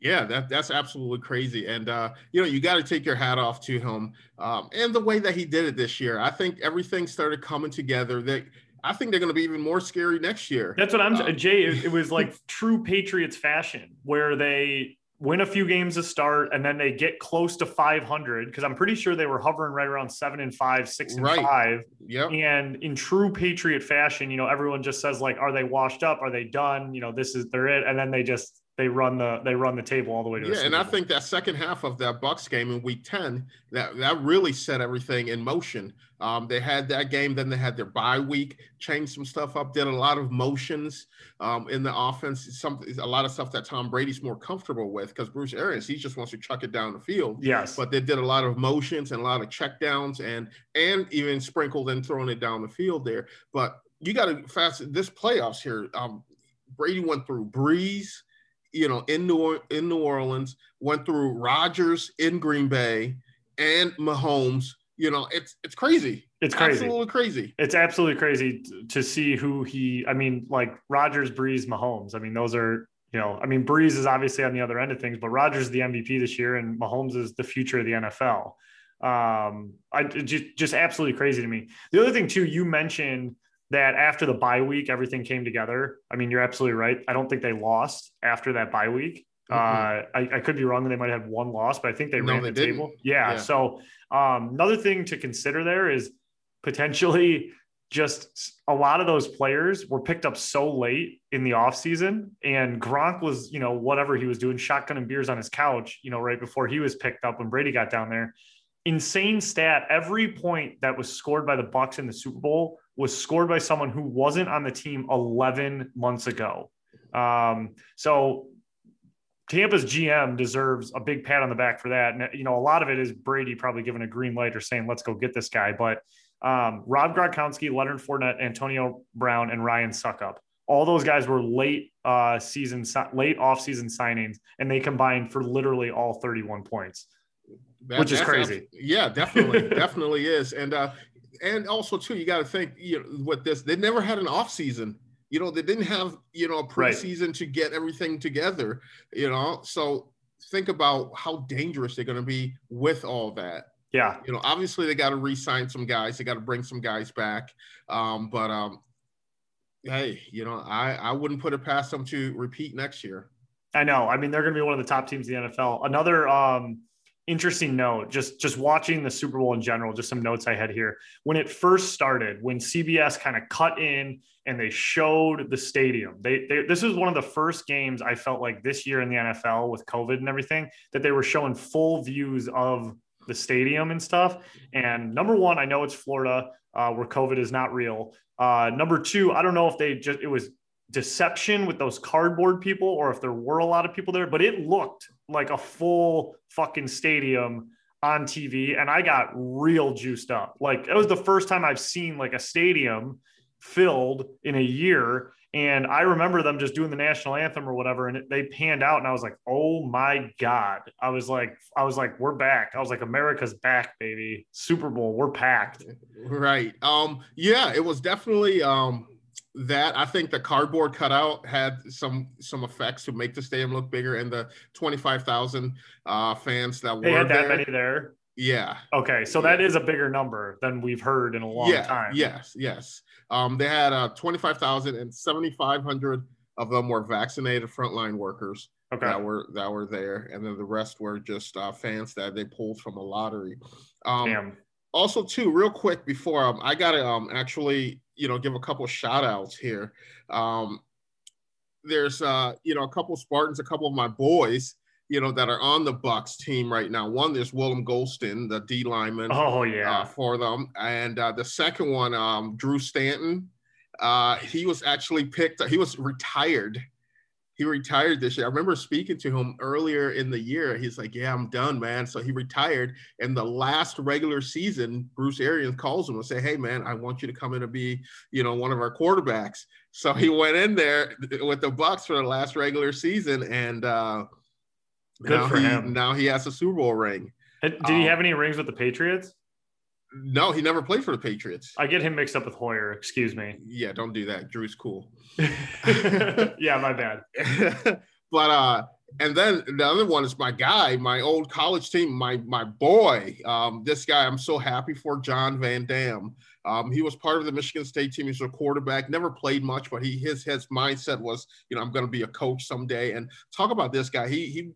D: Yeah, that, that's absolutely crazy. And, uh, you know, you got to take your hat off to him um, and the way that he did it this year. I think everything started coming together. That I think they're going to be even more scary next year.
A: That's what I'm uh, Jay. It, it was like true Patriots fashion where they win a few games to start and then they get close to 500 because I'm pretty sure they were hovering right around seven and five, six and
D: right.
A: five.
D: Yeah.
A: And in true Patriot fashion, you know, everyone just says like, are they washed up? Are they done? You know, this is they're it. And then they just they run the they run the table all the way to
D: yeah and i think that second half of that bucs game in week 10 that that really set everything in motion. Um, they had that game then they had their bye week changed some stuff up did a lot of motions um, in the offense some a lot of stuff that tom brady's more comfortable with because bruce arians he just wants to chuck it down the field.
A: Yes.
D: But they did a lot of motions and a lot of checkdowns and and even sprinkled and throwing it down the field there. But you got to fast this playoffs here um, brady went through brees you know, in New in New Orleans, went through Rodgers in Green Bay and Mahomes. You know, it's it's crazy.
A: It's crazy.
D: Absolutely crazy.
A: It's absolutely crazy to see who he. I mean, like Rodgers, Brees, Mahomes. I mean, those are you know. I mean, Brees is obviously on the other end of things, but Rodgers is the MVP this year, and Mahomes is the future of the NFL. Um, I just just absolutely crazy to me. The other thing too, you mentioned that after the bye week, everything came together. I mean, you're absolutely right. I don't think they lost after that bye week. Mm-hmm. Uh, I, I, could be wrong. They might have one loss, but I think they no, ran they the didn't. table. Yeah. yeah. So um, another thing to consider there is potentially just a lot of those players were picked up so late in the offseason and Gronk was, you know, whatever he was doing, shotgun and beers on his couch, you know, right before he was picked up when Brady got down there. Insane stat. Every point that was scored by the Bucs in the Super Bowl was scored by someone who wasn't on the team 11 months ago. Um, so Tampa's GM deserves a big pat on the back for that. And, you know, a lot of it is Brady probably giving a green light or saying, let's go get this guy. But um, Rob Gronkowski, Leonard Fournette, Antonio Brown, and Ryan Succop. All those guys were late uh, season, late off season signings, and they combined for literally all 31 points, that, which is crazy.
D: yeah, definitely, definitely is. And uh, and also too, you got to think, you know, with this, they never had an off season you know, they didn't have, you know, a preseason right. to get everything together, you know. So think about how dangerous they're going to be with all that.
A: Yeah.
D: You know, obviously they got to re-sign some guys, they got to bring some guys back. Um, but um, hey, you know, I, I wouldn't put it past them to repeat next year.
A: I know. I mean, they're going to be one of the top teams in the NFL. Another um interesting note just just watching the super bowl in general just some notes i had here. When it first started when cbs kind of cut in and they showed the stadium they, they, this was one of the first games i felt like this year in the nfl with covid and everything that they were showing full views of the stadium and stuff. And number one i know it's florida uh, where covid is not real. Uh, number two i don't know if they just it was deception with those cardboard people or if there were a lot of people there, but it looked like a full fucking stadium on TV and I got real juiced up. Like it was the first time I've seen like a stadium filled in a year and I remember them just doing the national anthem or whatever and they panned out and I was like, "Oh my god." I was like I was like, "We're back." I was like, "America's back, baby. Super Bowl, we're packed."
D: Right. Um yeah, it was definitely um that I think the cardboard cutout had some some effects to make the stadium look bigger, and the twenty five thousand uh, fans that
A: they
D: were
A: had that
D: there,
A: many there.
D: Yeah.
A: Okay, so that is a bigger number than we've heard in a long
D: yeah,
A: time.
D: Yes, yes. Um, they had uh, 25,000 and 7,500 of them were vaccinated frontline workers
A: okay.
D: that were that were there, and then the rest were just uh, fans that they pulled from a lottery. Um,
A: Damn.
D: Also, too, real quick before um, I gotta um, actually you know give a couple shout outs here. Um, there's uh, you know a couple Spartans, a couple of my boys, you know that are on the Bucs team right now. One there's William Gholston, the D lineman.
A: Oh yeah,
D: uh, for them, and uh, the second one, um, Drew Stanton. Uh, he was actually picked. He was retired he retired this year. I remember speaking to him earlier in the year. He's like, "Yeah, I'm done, man." So he retired. And the last regular season, Bruce Arians calls him and say, "Hey, man, I want you to come in and be, you know, one of our quarterbacks." So he went in there with the Bucs for the last regular season, and uh,
A: good
D: now
A: for
D: he,
A: him.
D: Now he has a Super Bowl ring.
A: Did he um, have any rings with the Patriots?
D: No, he never played for the Patriots.
A: I get him mixed up with Hoyer. Excuse me.
D: Yeah, don't do that. Drew's cool.
A: yeah, my bad.
D: but uh, and then the other one is my guy, my old college team, my my boy. Um, this guy, I'm so happy for John Van Dam. Um, he was part of the Michigan State team. He's a quarterback, never played much, but he his his mindset was, you know, I'm going to be a coach someday. And talk about this guy. He he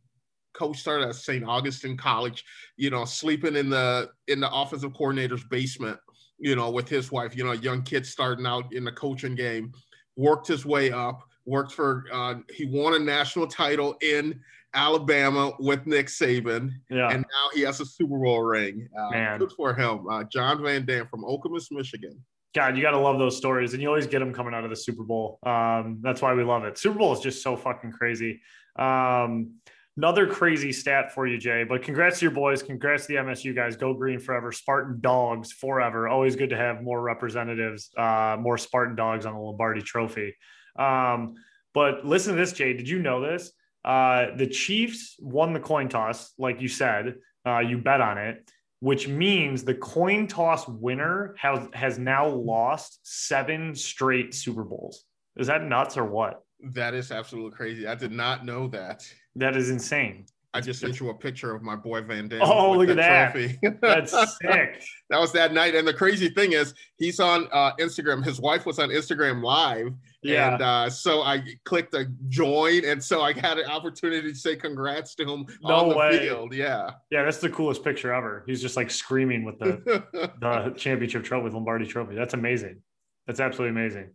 D: coach started at St. Augustine College, you know, sleeping in the in the offensive coordinator's basement, you know, with his wife, you know, a young kid starting out in the coaching game, worked his way up, worked for uh, he won a national title in Alabama with Nick Saban,
A: yeah.
D: and now he has a Super Bowl ring. Uh,
A: Man.
D: Good for him, uh, John Van Dam from Okemos, Michigan.
A: God, you got to love those stories, and you always get them coming out of the Super Bowl. Um, that's why we love it. Super Bowl is just so fucking crazy. Um, Another crazy stat for you, Jay. But congrats to your boys. Congrats to the MSU guys. Go green forever. Spartan dogs forever. Always good to have more representatives, uh, more Spartan dogs on the Lombardi Trophy. Um, but listen to this, Jay. Did you know this? Uh, the Chiefs won the coin toss, like you said. Uh, you bet on it, which means the coin toss winner has has now lost seven straight Super Bowls. Is that nuts or what?
D: That is absolutely crazy. I did not know that.
A: That is insane.
D: I just sent you a picture of my boy Van Dam.
A: Oh, look at that! Trophy. That's sick.
D: that was that night, and the crazy thing is, he's on uh, Instagram. His wife was on Instagram Live,
A: yeah.
D: And uh, so I clicked a join, and so I had an opportunity to say congrats to him
A: no
D: on the
A: way.
D: field. Yeah,
A: yeah, that's the coolest picture ever. He's just like screaming with the the championship trophy, with Lombardi Trophy. That's amazing. That's absolutely amazing.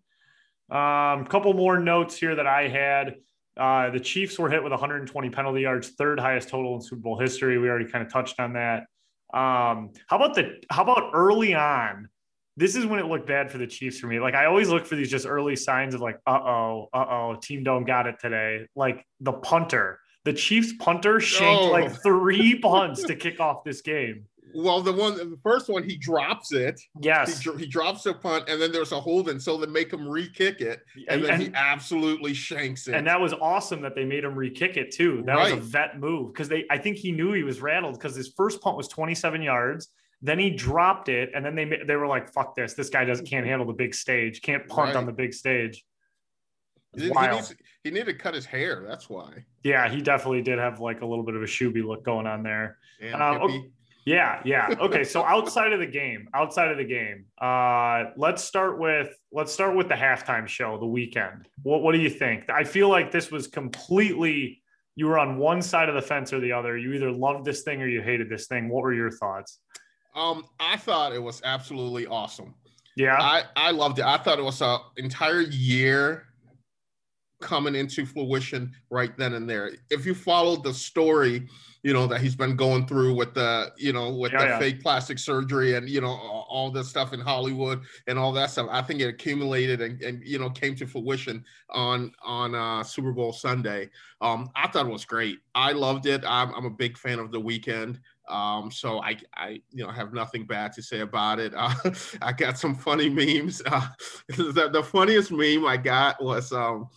A: Um, couple more notes here that I had. Uh, the Chiefs were hit with 120 penalty yards, third highest total in Super Bowl history. We already kind of touched on that. Um, how about the how about early on this is when it looked bad for the Chiefs for me. Like I always look for these just early signs of like, uh oh, uh oh, team don't got it today. Like the punter, the Chiefs punter shanked
D: Oh.
A: like three punts to kick off this game.
D: Well, the one, the first one, he drops it. He,
A: Yes,
D: dro- he drops the punt, and then there's a holding, so they make him re-kick it, and
A: and,
D: then he absolutely shanks it.
A: and that was awesome that they made him re-kick it too. That was a vet move because they, I think he knew he was rattled because his first punt was 27 yards. Then he dropped it, and then they they were like, "Fuck this! This guy doesn't can't handle the big stage. Can't punt on the big stage."
D: he, he needs, he needed to cut his hair. That's why.
A: Yeah, he definitely did have like a little bit of a shooby look going on there.
D: And
A: Um. Yeah, yeah. Okay, so outside of the game, outside of the game, uh, let's start with let's start with the halftime show, the Weeknd. What what do you think? I feel like this was completely you were on one side of the fence or the other. You either loved this thing or you hated this thing. What were your thoughts?
D: Um, I thought it was absolutely awesome.
A: Yeah,
D: I I loved it. I thought it was an entire year coming into fruition right then and there. If you followed the story, you know that he's been going through with the you know with
A: Yeah,
D: the
A: yeah.
D: fake plastic surgery and you know all, this stuff in Hollywood and all that stuff. I think it accumulated and, and you know came to fruition on on uh, Super Bowl Sunday. Um, I thought it was great. I loved it. I'm, I'm a big fan of the Weeknd. Um, so I, I, you know, have nothing bad to say about it. Uh, I got some funny memes. Uh, the, the funniest meme I got was um,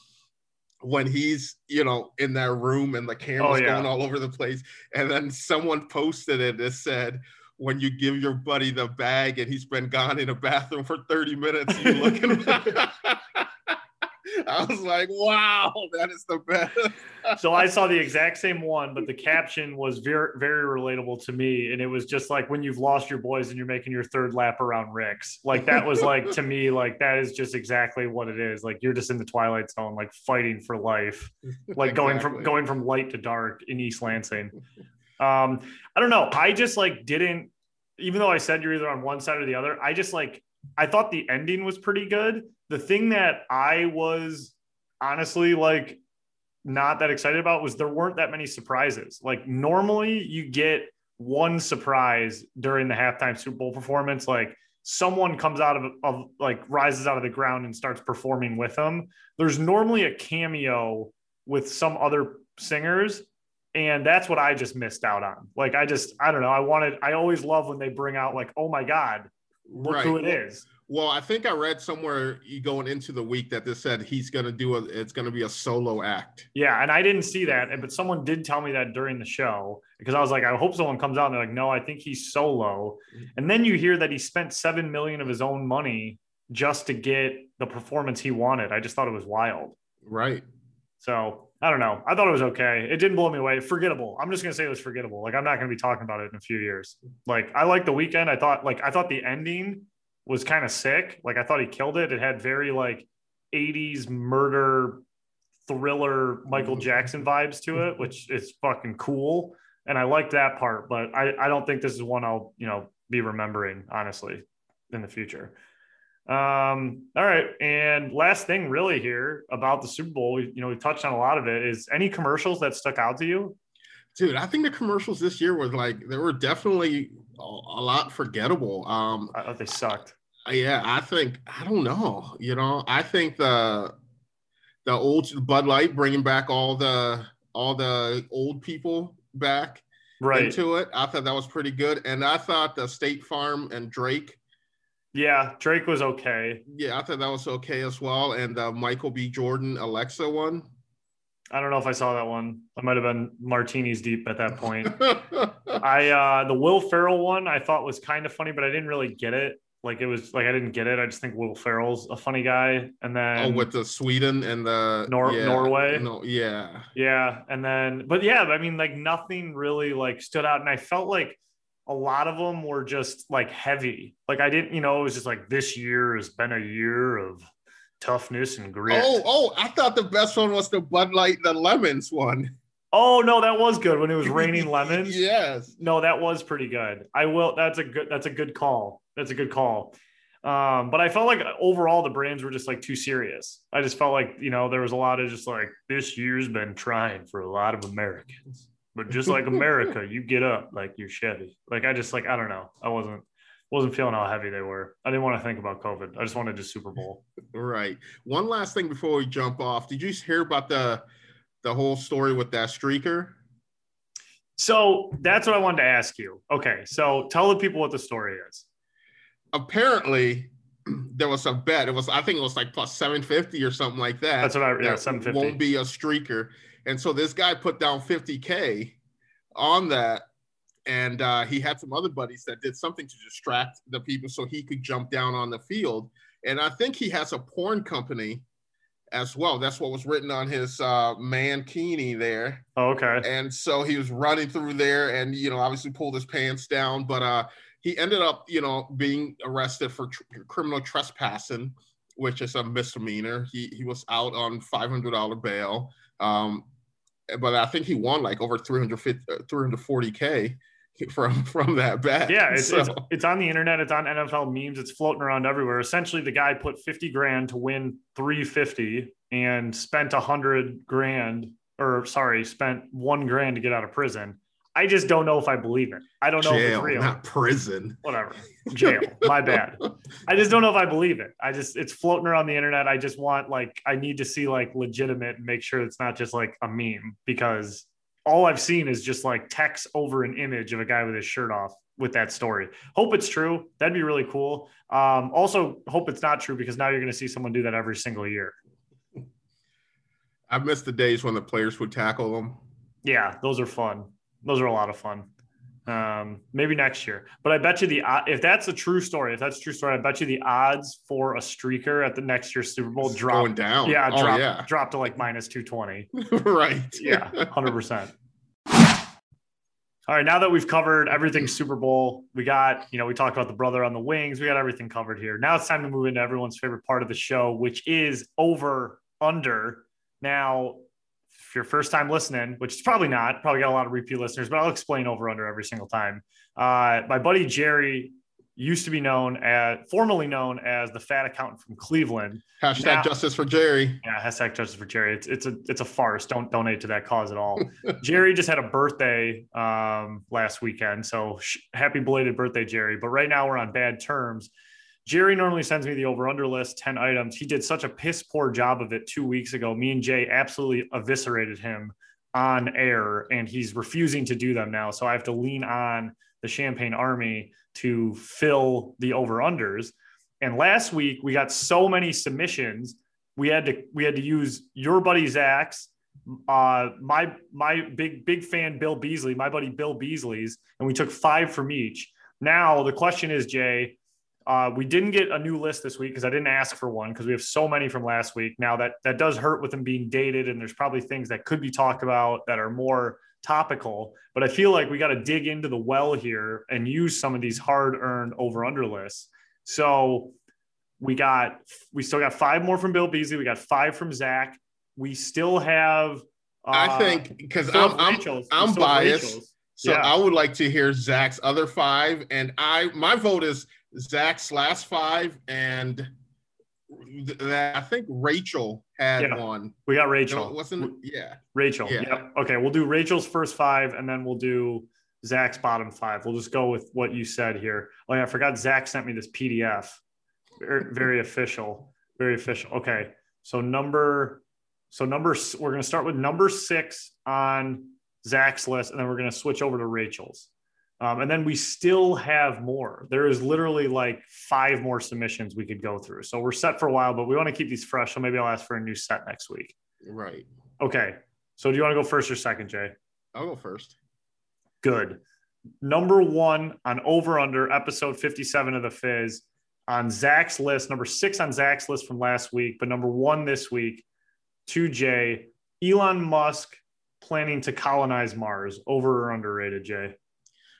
D: when he's, you know, in that room and the oh, camera's
A: Oh, yeah.
D: going all over the place, and then someone posted it that said. When you give your buddy the bag and he's been gone in a bathroom for 30 minutes, you looking. I was like, wow, that is the best.
A: so I saw the exact same one, but the caption was very, very relatable to me. And it was just like when you've lost your boys and you're making your third lap around Rick's. Like that was like to me, like that is just exactly what it is. Like you're just in the twilight zone, like fighting for life, like going from going from light to dark in East Lansing. Um, I don't know. I just like didn't, even though I said you're either on one side or the other, I just like I thought the ending was pretty good. The thing that I was honestly like not that excited about was there weren't that many surprises. Like normally you get one surprise during the halftime Super Bowl performance, like someone comes out of, of like rises out of the ground and starts performing with them. There's normally a cameo with some other singers. And that's what I just missed out on. Like I just, I don't know. I wanted, I always love when they bring out like, oh my God, look who it is.
D: Well, I think I read somewhere going into the week that they said he's going to do a. It's going to be a solo act.
A: Yeah, and I didn't see that, but someone did tell me that during the show because I was like, I hope someone comes out and they're like, no, I think he's solo. And then you hear that he spent seven million of his own money just to get the performance he wanted. I just thought it was wild.
D: Right.
A: So I don't know. I thought it was okay. It didn't blow me away. Forgettable. I'm just gonna say it was forgettable. Like I'm not gonna be talking about it in a few years. Like I like the Weeknd. I thought like I thought the ending was kind of sick. Like I thought he killed it. It had very like 80s murder thriller Michael mm-hmm. Jackson vibes to it, which is fucking cool. And I like that part, but I, I don't think this is one I'll, you know, be remembering honestly in the future. Um, all right. And last thing really here about the Super Bowl, we, you know, we touched on a lot of it is any commercials that stuck out to you?
D: Dude, I think the commercials this year were like they were definitely a, a lot forgettable. Um,
A: I thought they sucked.
D: yeah, I think I don't know. You know, I think the the old Bud Light bringing back all the all the old people back
A: Right.
D: into it. I thought that was pretty good, and I thought the State Farm and Drake.
A: Yeah. Drake was okay.
D: Yeah, I thought that was okay as well, and the Michael B. Jordan Alexa one.
A: I don't know if I saw that one. I might have been martinis deep at that point. I uh the Will Ferrell one I thought was kind of funny, but I didn't really get it. Like it was like I didn't get it. I just think Will Ferrell's a funny guy. And then
D: oh, with the Sweden and the
A: Nor-
D: yeah,
A: Norway?
D: No, yeah,
A: yeah, and then but yeah, I mean like nothing really like stood out, and I felt like a lot of them were just like heavy. Like I didn't, you know, it was just like this year has been a year of toughness and grit.
D: Oh, oh, I thought the best one was the Bud Light, the lemons one.
A: Oh, no, that was good when it was raining lemons.
D: yes.
A: No, that was pretty good. I will. That's a good. That's a good call. That's a good call. Um, but I felt like overall the brands were just like too serious. I just felt like you know there was a lot of just like this year's been trying for a lot of Americans, but just like America, you get up like you're Chevy. Like I just like I don't know. I wasn't. wasn't feeling how heavy they were. I didn't want to think about COVID. I just wanted to Super Bowl.
D: Right. One last thing before we jump off. Did you hear about the the whole story with that streaker?
A: So that's what I wanted to ask you. Okay, so tell the people what the story is.
D: Apparently, there was a bet. It was I think it was like plus seven fifty or something like that.
A: That's what I yeah
D: that
A: seven fifty.
D: Won't be a streaker, and so this guy put down fifty k on that, and uh, he had some other buddies that did something to distract the people so he could jump down on the field. And I think he has a porn company as well. That's what was written on his uh, mankini there.
A: Oh, okay.
D: And so he was running through there, and you know, obviously pulled his pants down, but uh, he ended up, you know, being arrested for tr- criminal trespassing, which is a misdemeanor. He he was out on five hundred dollar bail, um, but I think he won like over 350, 340k uh, from from that bet.
A: Yeah, it's,
D: So-
A: it's it's on the internet. It's on NFL memes. It's floating around everywhere. Essentially, the guy put fifty grand to win three fifty and spent a hundred grand, or sorry, spent one grand to get out of prison. I just don't know if I believe it. I don't know if it's real.
D: not prison.
A: Whatever, jail. My bad. I just don't know if I believe it. I just it's floating around the internet. I just want like I need to see like legitimate and make sure it's not just like a meme because all I've seen is just like text over an image of a guy with his shirt off with that story. Hope it's true. That'd be really cool. Um, also, hope it's not true because now you're going to see someone do that every single year.
D: I miss the days when the players would tackle them.
A: Yeah, those are fun. Those are a lot of fun. Um, maybe next year, but I bet you the if that's a true story, if that's a true story, I bet you the odds for a streaker at the next year's Super Bowl drop.
D: going down.
A: Yeah,
D: oh,
A: drop,
D: yeah.
A: drop to like minus two twenty.
D: right.
A: Yeah, hundred percent. All right, now that we've covered everything Super Bowl, we got, you know, we talked about the brother on the wings, we got everything covered here. Now it's time to move into everyone's favorite part of the show, which is over under. Now, you're first time listening, which is probably not, probably got a lot of repeat listeners, but I'll explain over under every single time. Uh, my buddy Jerry used to be known as, formerly known as the fat accountant from Cleveland.
D: Hashtag
A: Now-
D: justice for Jerry.
A: Yeah, hashtag justice for Jerry. It's it's a it's a farce. Don't donate to that cause at all. Jerry just had a birthday um, last weekend, so sh- happy belated birthday, Jerry. But right now we're on bad terms. Jerry normally sends me the over under list, 10 items. He did such a piss poor job of it two weeks ago. Me and Jay absolutely eviscerated him on air, and he's refusing to do them now. So I have to lean on the Champagne Army to fill the over unders. And last week we got so many submissions, we had to we had to use your buddy Zach's, uh, my my big big fan Bill Beasley, my buddy Bill Beasley's, and we took five from each. Now the question is, Jay, uh, we didn't get a new list this week because I didn't ask for one because we have so many from last week. Now that that does hurt with them being dated, and there's probably things that could be talked about that are more topical. But I feel like we got to dig into the well here and use some of these hard earned over under lists. So we got we still got five more from Bill Beasley. We got five from Zach. We still have. Uh,
D: I think because I'm I'm, I'm biased,
A: Rachel's.
D: So
A: Yeah.
D: I would like to hear Zach's other five, and I my vote is Zach's last five, and th- that I think Rachel had
A: Yeah.
D: one.
A: We got Rachel.
D: it wasn't yeah.
A: Rachel.
D: Yeah.
A: Yep. Okay. We'll do Rachel's first five and then we'll do Zach's bottom five. We'll just go with what you said here. Oh, yeah. I forgot Zach sent me this PDF. Very, very official. Very official. Okay. So, number, so number, we're going to start with number six on Zach's list and then we're going to switch over to Rachel's. Um, and then we still have more. There is literally like five more submissions we could go through. So we're set for a while, but we want to keep these fresh. So maybe I'll ask for a new set next week.
D: Right.
A: Okay. So do you want to go first or second, Jay?
D: I'll go first.
A: Good. Number one on over under episode 57 of the Fizz on Zach's list, number six on Zach's list from last week, but number one this week to Jay. Elon Musk planning to colonize Mars. Over or underrated, Jay?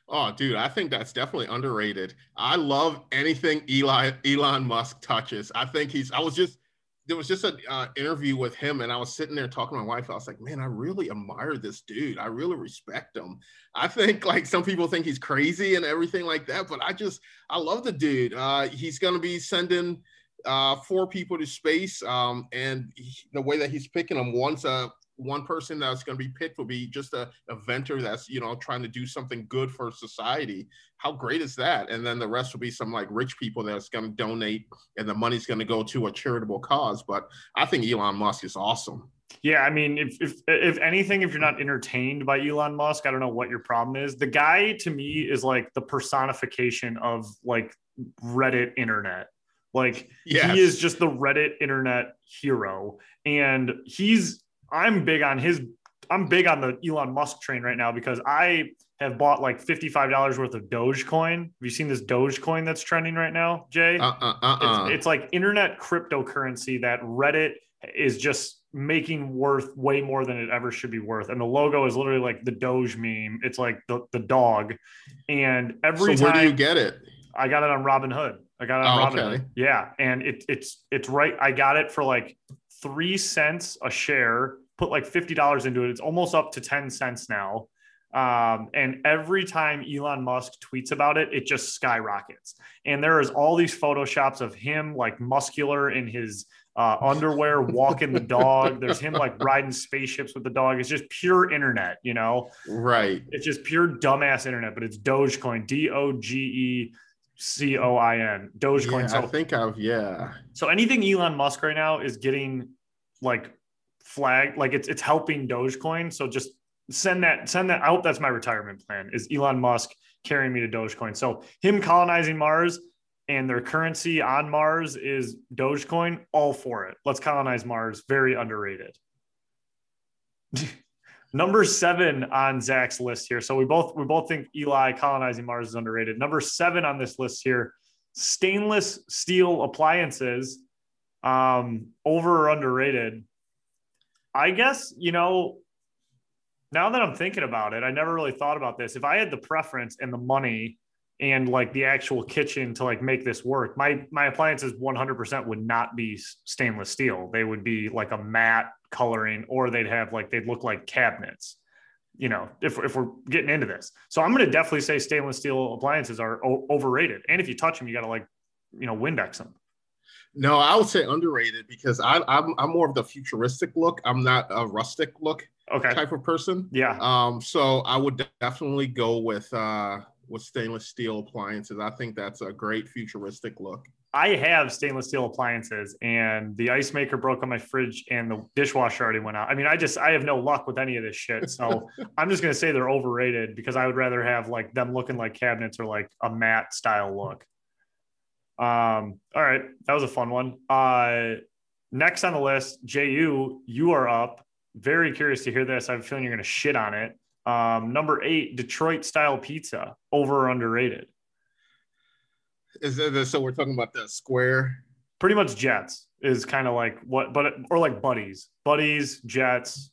D: Oh, dude, I think that's definitely underrated. I love anything Eli Elon Musk touches. I think he's. I was just there was just an uh, interview with him, and I was sitting there talking to my wife. I was like, man, I really admire this dude. I really respect him. I think like some people think he's crazy and everything like that, but I just I love the dude. Uh, he's gonna be sending uh, four people to space, um, and he, the way that he's picking them, one's a one person that's going to be picked will be just a, a that's you know trying to do something good for society how great is that and then the rest will be some like rich people that's going to donate and the money's going to go to a charitable cause but i think elon musk is awesome
A: yeah, I mean, if, if if anything, if you're not entertained by Elon Musk, I don't know what your problem is. The guy to me is like the personification of like Reddit internet. Like
D: Yes.
A: he is just the Reddit internet hero, and he's I'm big on his I'm big on the Elon Musk train right now because I have bought like fifty five dollars worth of Dogecoin. Have you seen this Dogecoin that's trending right now, Jay?
D: uh uh uh, uh.
A: it's, it's like internet cryptocurrency that Reddit is just making worth way more than it ever should be worth. And the logo is literally like the Doge meme. It's like the, the dog. And
D: so
A: every
D: where
A: time
D: do you get it
A: I got it on Robinhood. I got it on
D: Oh,
A: Robin
D: okay.
A: Hood. Yeah. And it, it's it's right. I got it for like three cents a share, put like $50 into it. It's almost up to 10 cents now. Um, and every time Elon Musk tweets about it, it just skyrockets. And there is all these photoshops of him like muscular in his uh, underwear, walking the dog. There's him like riding spaceships with the dog. It's just pure internet, you know?
D: right
A: It's just pure dumbass internet, but it's Dogecoin, D O G E C O I N, Dogecoin.
D: yeah,
A: so,
D: i think i've yeah
A: so anything Elon Musk right now is getting like flagged, like it's it's helping Dogecoin. So just send that send that. I hope that's my retirement plan. Is Elon Musk carrying me to Dogecoin? So him colonizing Mars and their currency on Mars is Dogecoin. All for it. Let's colonize Mars. Very underrated. Number seven on Zach's list here. So we both we both think Eli colonizing Mars is underrated. Number seven on this list here, stainless steel appliances, um, over or underrated. I guess you know. Now that I'm thinking about it, I never really thought about this. If I had the preference and the money and like the actual kitchen to like make this work, my my appliances 100% would not be stainless steel. They would be like a matte coloring, or they'd have like they'd look like cabinets. You know, if if we're getting into this, so I'm going to definitely say stainless steel appliances are o- overrated. And if you touch them, you got to like, you know, Windex them.
D: no i would say underrated because I, I'm, I'm more of the futuristic look i'm not a rustic look
A: Okay.
D: type of person
A: Yeah.
D: Um, so I would definitely go with uh with stainless steel appliances. I think that's a great futuristic look.
A: I have stainless steel appliances and the ice maker broke on my fridge and the dishwasher already went out. I mean, I just I have no luck with any of this shit. So I'm just gonna say they're overrated because I would rather have like them looking like cabinets or like a matte style look. Um, all right, that was a fun one. Uh next on the list, JU, you are up. Very curious to hear this. I have a feeling you're gonna shit on it. Um, number eight, Detroit style pizza, over or underrated.
D: Is it, so we're talking about the square.
A: pretty much jets is kind of like what but or like buddies buddies jets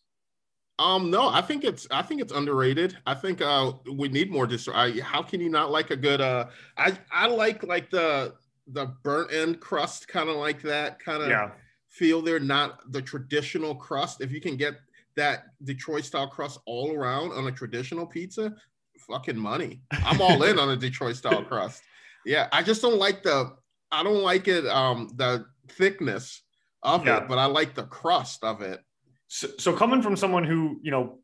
D: Um, no, I think it's I think it's underrated. I think uh we need more dis I how can you not like a good uh I I like like the the burnt end crust kind of like that kind of
A: yeah
D: feel they're not the traditional crust. If you can get that Detroit style crust all around on a traditional pizza, fucking money. I'm all in on a Detroit style crust. Yeah, I just don't like the I don't like it um the thickness of
A: Yeah.
D: it, but I like the crust of it.
A: so, so coming from someone who you know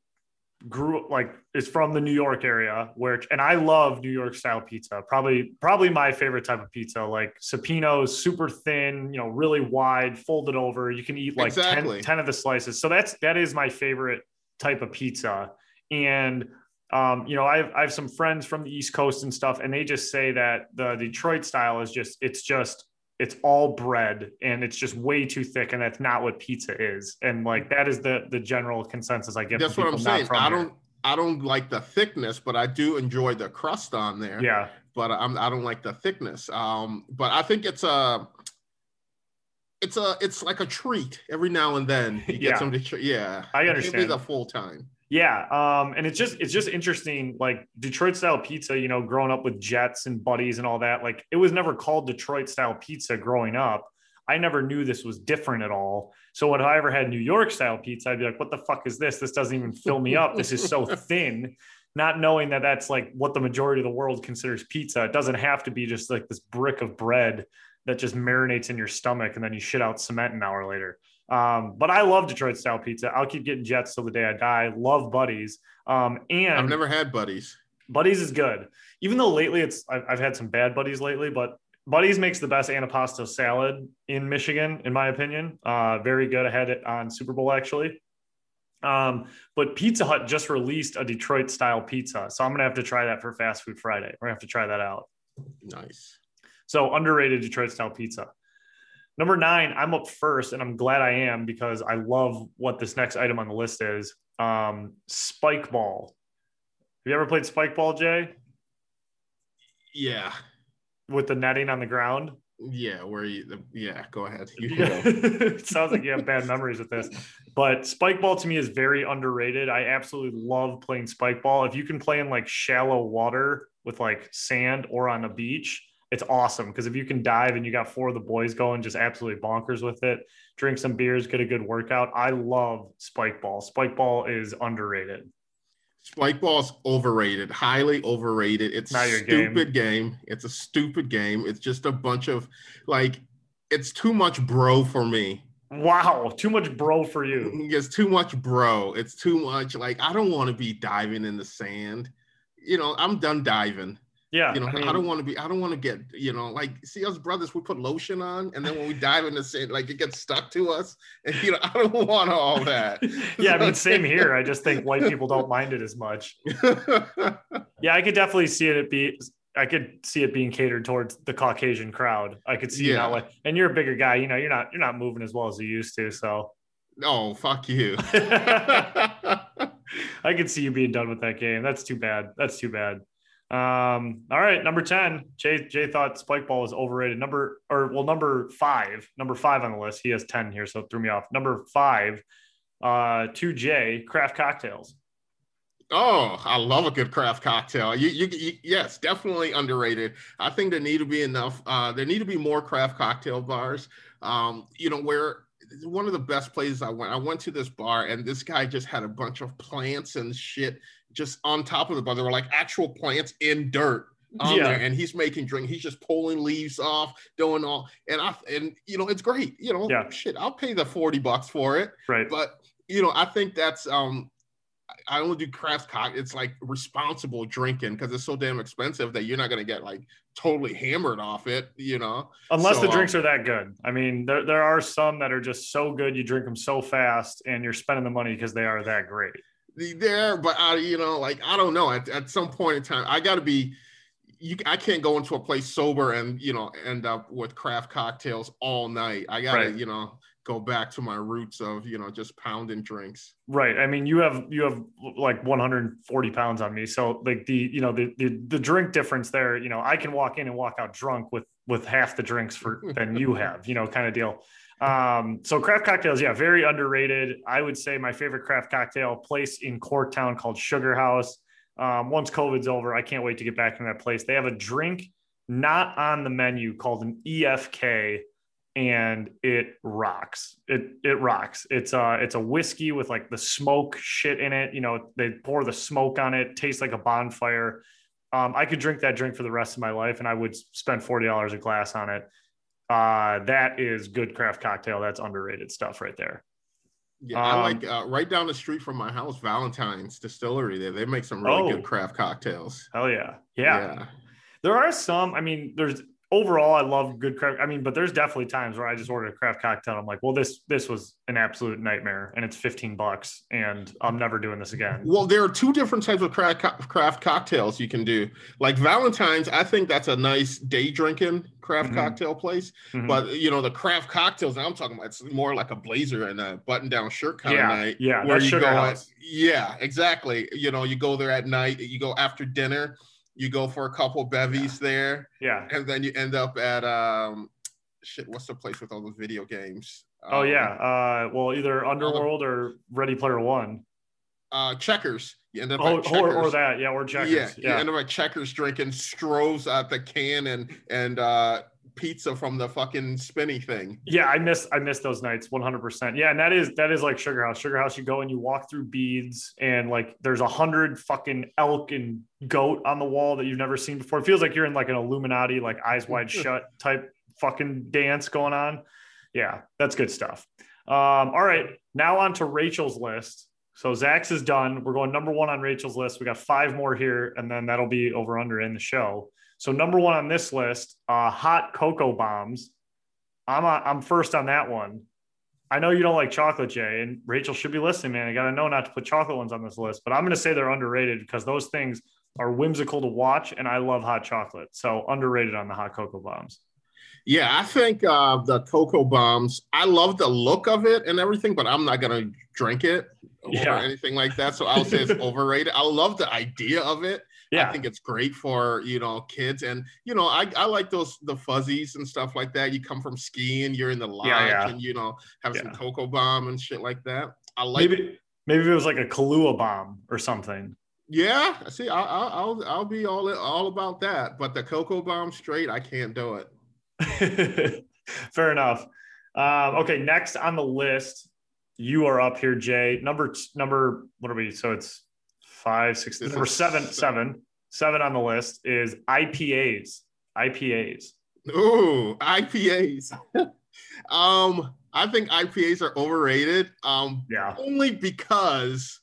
A: grew like is from the new york area where and i love new york style pizza probably probably my favorite type of pizza like sapino's super thin you know really wide folded over you can eat like
D: Exactly.
A: 10, 10 of the slices so that's that is my favorite type of pizza and um, you know, I have, I have some friends from the East Coast and stuff, and they just say that the Detroit style is just, it's just, it's all bread and it's just way too thick, and that's not what pizza is. And like that is the the general consensus I get.
D: That's what I'm saying. I don't I don't like the thickness, but I do enjoy the crust on there.
A: Yeah,
D: but I'm I don't like the thickness. Um, but I think it's a it's a it's like a treat every now and then. You get
A: Yeah.
D: some. Yeah,
A: I
D: It be
A: understand.
D: the full time.
A: Yeah. Um, and it's just it's just interesting, like Detroit style pizza. You know, growing up with Jets and buddies and all that, like it was never called Detroit style pizza growing up. I never knew this was different at all. So when I ever had New York style pizza, I'd be like, "What the fuck is this? This doesn't even fill me up. This is so thin." Not knowing that that's like what the majority of the world considers pizza. It doesn't have to be just like this brick of bread that just marinates in your stomach and then you shit out cement an hour later. Um, but I love Detroit style pizza. I'll keep getting Jets till the day I die. Love Buddies. Um, and
D: I've never had buddies.
A: Buddies is good. Even though lately it's I've, I've had some bad Buddies lately, but Buddies makes the best antipasto salad in Michigan, in my opinion. Uh, very good. I had it on Super Bowl actually. Um, but Pizza Hut just released a Detroit style pizza, so I'm gonna have to try that for Fast Food Friday. We're gonna have to try that out.
D: Nice.
A: So underrated Detroit style pizza. Number nine, I'm up first, and I'm glad I am because I love what this next item on the list is. Um, spike ball. Have you ever played spike ball, Jay?
D: Yeah.
A: With the netting on the ground?
D: Yeah, where you yeah, go ahead. You can
A: go. Sounds like you have bad memories with this. But spike ball to me is very underrated. I absolutely love playing spike ball. If you can play in like shallow water with like sand or on a beach, it's awesome because if you can dive and you got four of the boys going just absolutely bonkers with it, drink some beers, get a good workout. I love spike ball. Spike ball is underrated.
D: Spike ball's overrated, highly overrated. It's a stupid game. game. It's a stupid game. It's just a bunch of like, it's too much bro for me.
A: Wow, too much bro for you.
D: Mm-hmm, it's too much bro. It's too much like I don't want to be diving in the sand. You know, I'm done diving.
A: Yeah.
D: You know, I, mean, I don't want to be, I don't want to get, you know, like see us brothers, we put lotion on and then when we dive in the sand, like it gets stuck to us. And you know, I don't want all that.
A: yeah, I mean, same here. I just think white people don't mind it as much. yeah, I could definitely see it be I could see it being catered towards the Caucasian crowd. I could see yeah. not like and you're a bigger guy, you know, you're not you're not moving as well as you used to. So
D: Oh, fuck you.
A: I could see you being done with that game. That's too bad. That's too bad. Um, all right, number 10. Jay Jay thought Spike Ball was overrated. Number or well, number five, number five on the list. He has 10 here, so threw me off. Number five, uh, two J craft cocktails.
D: Oh, I love a good craft cocktail. You, you, you, yes, definitely underrated. I think there need to be enough. Uh, there need to be more craft cocktail bars. Um, you know, where one of the best places I went. I went to this bar and this guy just had a bunch of plants and shit just on top of the bar. There were like actual plants in dirt on yeah. there, and he's making drink. He's just pulling leaves off, doing all, and I and you know it's great. You know, yeah. shit, I'll pay the forty bucks for it.
A: Right,
D: but you know, I think that's um. I only do craft cock. It's like responsible drinking because it's so damn expensive that you're not going to get like totally hammered off it, you know.
A: Unless so, the drinks um, are that good. I mean, there, there are some that are just so good you drink them so fast and you're spending the money because they are that great
D: there, but I, you know, like I don't know. At, at some point in time, I got to be. You, I can't go into a place sober and you know end up with craft cocktails all night. I gotta, right. you know, go back to my roots of you know just pounding drinks.
A: Right. I mean, you have you have like 140 pounds on me, so like the you know the the, the drink difference there. You know, I can walk in and walk out drunk with with half the drinks for than you have. You know, kind of deal. Um, so craft cocktails, yeah, very underrated. I would say my favorite craft cocktail place in Corktown called Sugar House. Um, once COVID's over, I can't wait to get back in that place. They have a drink not on the menu called an EFK, and it rocks. It it rocks. It's uh it's a whiskey with like the smoke shit in it. You know, they pour the smoke on it. Tastes like a bonfire. Um, I could drink that drink for the rest of my life, and I would spend forty dollars a glass on it uh, that is good craft cocktail. That's underrated stuff right there.
D: Yeah, um, I like uh, right down the street from my house, Valentine's Distillery. There, they make some really oh, good craft cocktails.
A: Hell yeah. yeah, yeah. There are some. I mean, there's overall, I love good craft. I mean, but there's definitely times where I just ordered a craft cocktail. I'm like, well, this this was an absolute nightmare, and it's 15 bucks, and I'm never doing this again.
D: Well, there are two different types of craft craft cocktails you can do. Like Valentine's, I think that's a nice day drinking craft mm-hmm. cocktail place. Mm-hmm. But you know, the craft cocktails I'm talking about, it's more like a blazer and a button down shirt kind
A: yeah,
D: of night.
A: Yeah,
D: where you go.
A: At,
D: yeah, exactly. You know, you go there at night. You go after dinner you go for a couple bevies
A: yeah.
D: there.
A: Yeah.
D: And then you end up at um shit, what's the place with all those video games?
A: Oh um, yeah. Uh well either Underworld or Ready Player One.
D: Uh checkers. You end up
A: oh, or, or that, yeah, or checkers.
D: Yeah, yeah. You end up at checkers drinking Strohs at the can and and uh pizza from the fucking spinny thing.
A: Yeah, I miss I miss those nights 100%. Yeah, and that is that is like Sugar House. Sugar House you go and you walk through beads and like there's a hundred fucking elk and goat on the wall that you've never seen before. It feels like you're in like an Illuminati like eyes wide shut type fucking dance going on. Yeah, that's good stuff. Um, all right, now on to Rachel's list. So Zach's is done. We're going number one on Rachel's list. We got five more here, and then that'll be over under in the show. So number one on this list, uh, hot cocoa bombs. I'm a, I'm first on that one. I know you don't like chocolate, Jay, and Rachel should be listening, man. I got to know not to put chocolate ones on this list, but I'm going to say they're underrated because those things are whimsical to watch, and I love hot chocolate. So underrated on the hot cocoa bombs.
D: Yeah, I think uh, the cocoa bombs. I love the look of it and everything, but I'm not gonna drink it or
A: Yeah.
D: anything like that. So I'll say it's overrated. I love the idea of it.
A: Yeah,
D: I think it's great for you know kids, and you know I, I like those the fuzzies and stuff like that. You come from skiing, you're in the lodge,
A: Yeah, yeah.
D: and you know have some cocoa bomb and shit like that. I like.
A: maybe maybe it was like a Kahlua bomb or something.
D: Yeah, I see, I, I, I'll I'll be all all about that. But the cocoa bomb straight, I can't do it.
A: Fair enough. Um, okay, next on the list, you are up here, Jay. Number number what are we? So it's five, six,
D: This is
A: seven,
D: seven.
A: seven, seven on the list is IPAs. IPAs.
D: Ooh, IPAs. um, I think IPAs are overrated. Um,
A: Yeah.
D: only because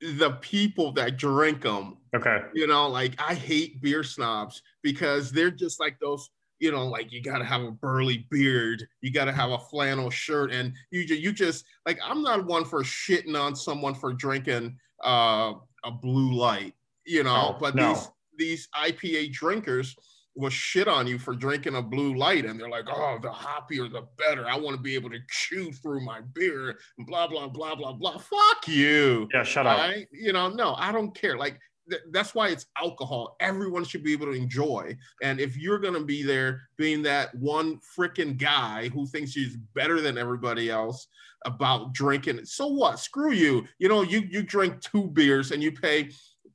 D: the people that drink them,
A: Okay.
D: you know, like I hate beer snobs because they're just like those, you know, like you got to have a burly beard, you got to have a flannel shirt, and you you just like I'm not one for shitting on someone for drinking uh, a blue light, you know,
A: No,
D: but
A: no.
D: these these IPA drinkers will shit on you for drinking a blue light and they're like, oh, the hoppier the better. I want to be able to chew through my beer blah, blah, blah, blah, blah. Fuck you.
A: Yeah. Shut up.
D: You know, no, I don't care. Like th- that's why it's alcohol. Everyone should be able to enjoy. And if you're gonna be there being that one freaking guy who thinks he's better than everybody else about drinking, so what? Screw you. You know, you you drink two beers and you pay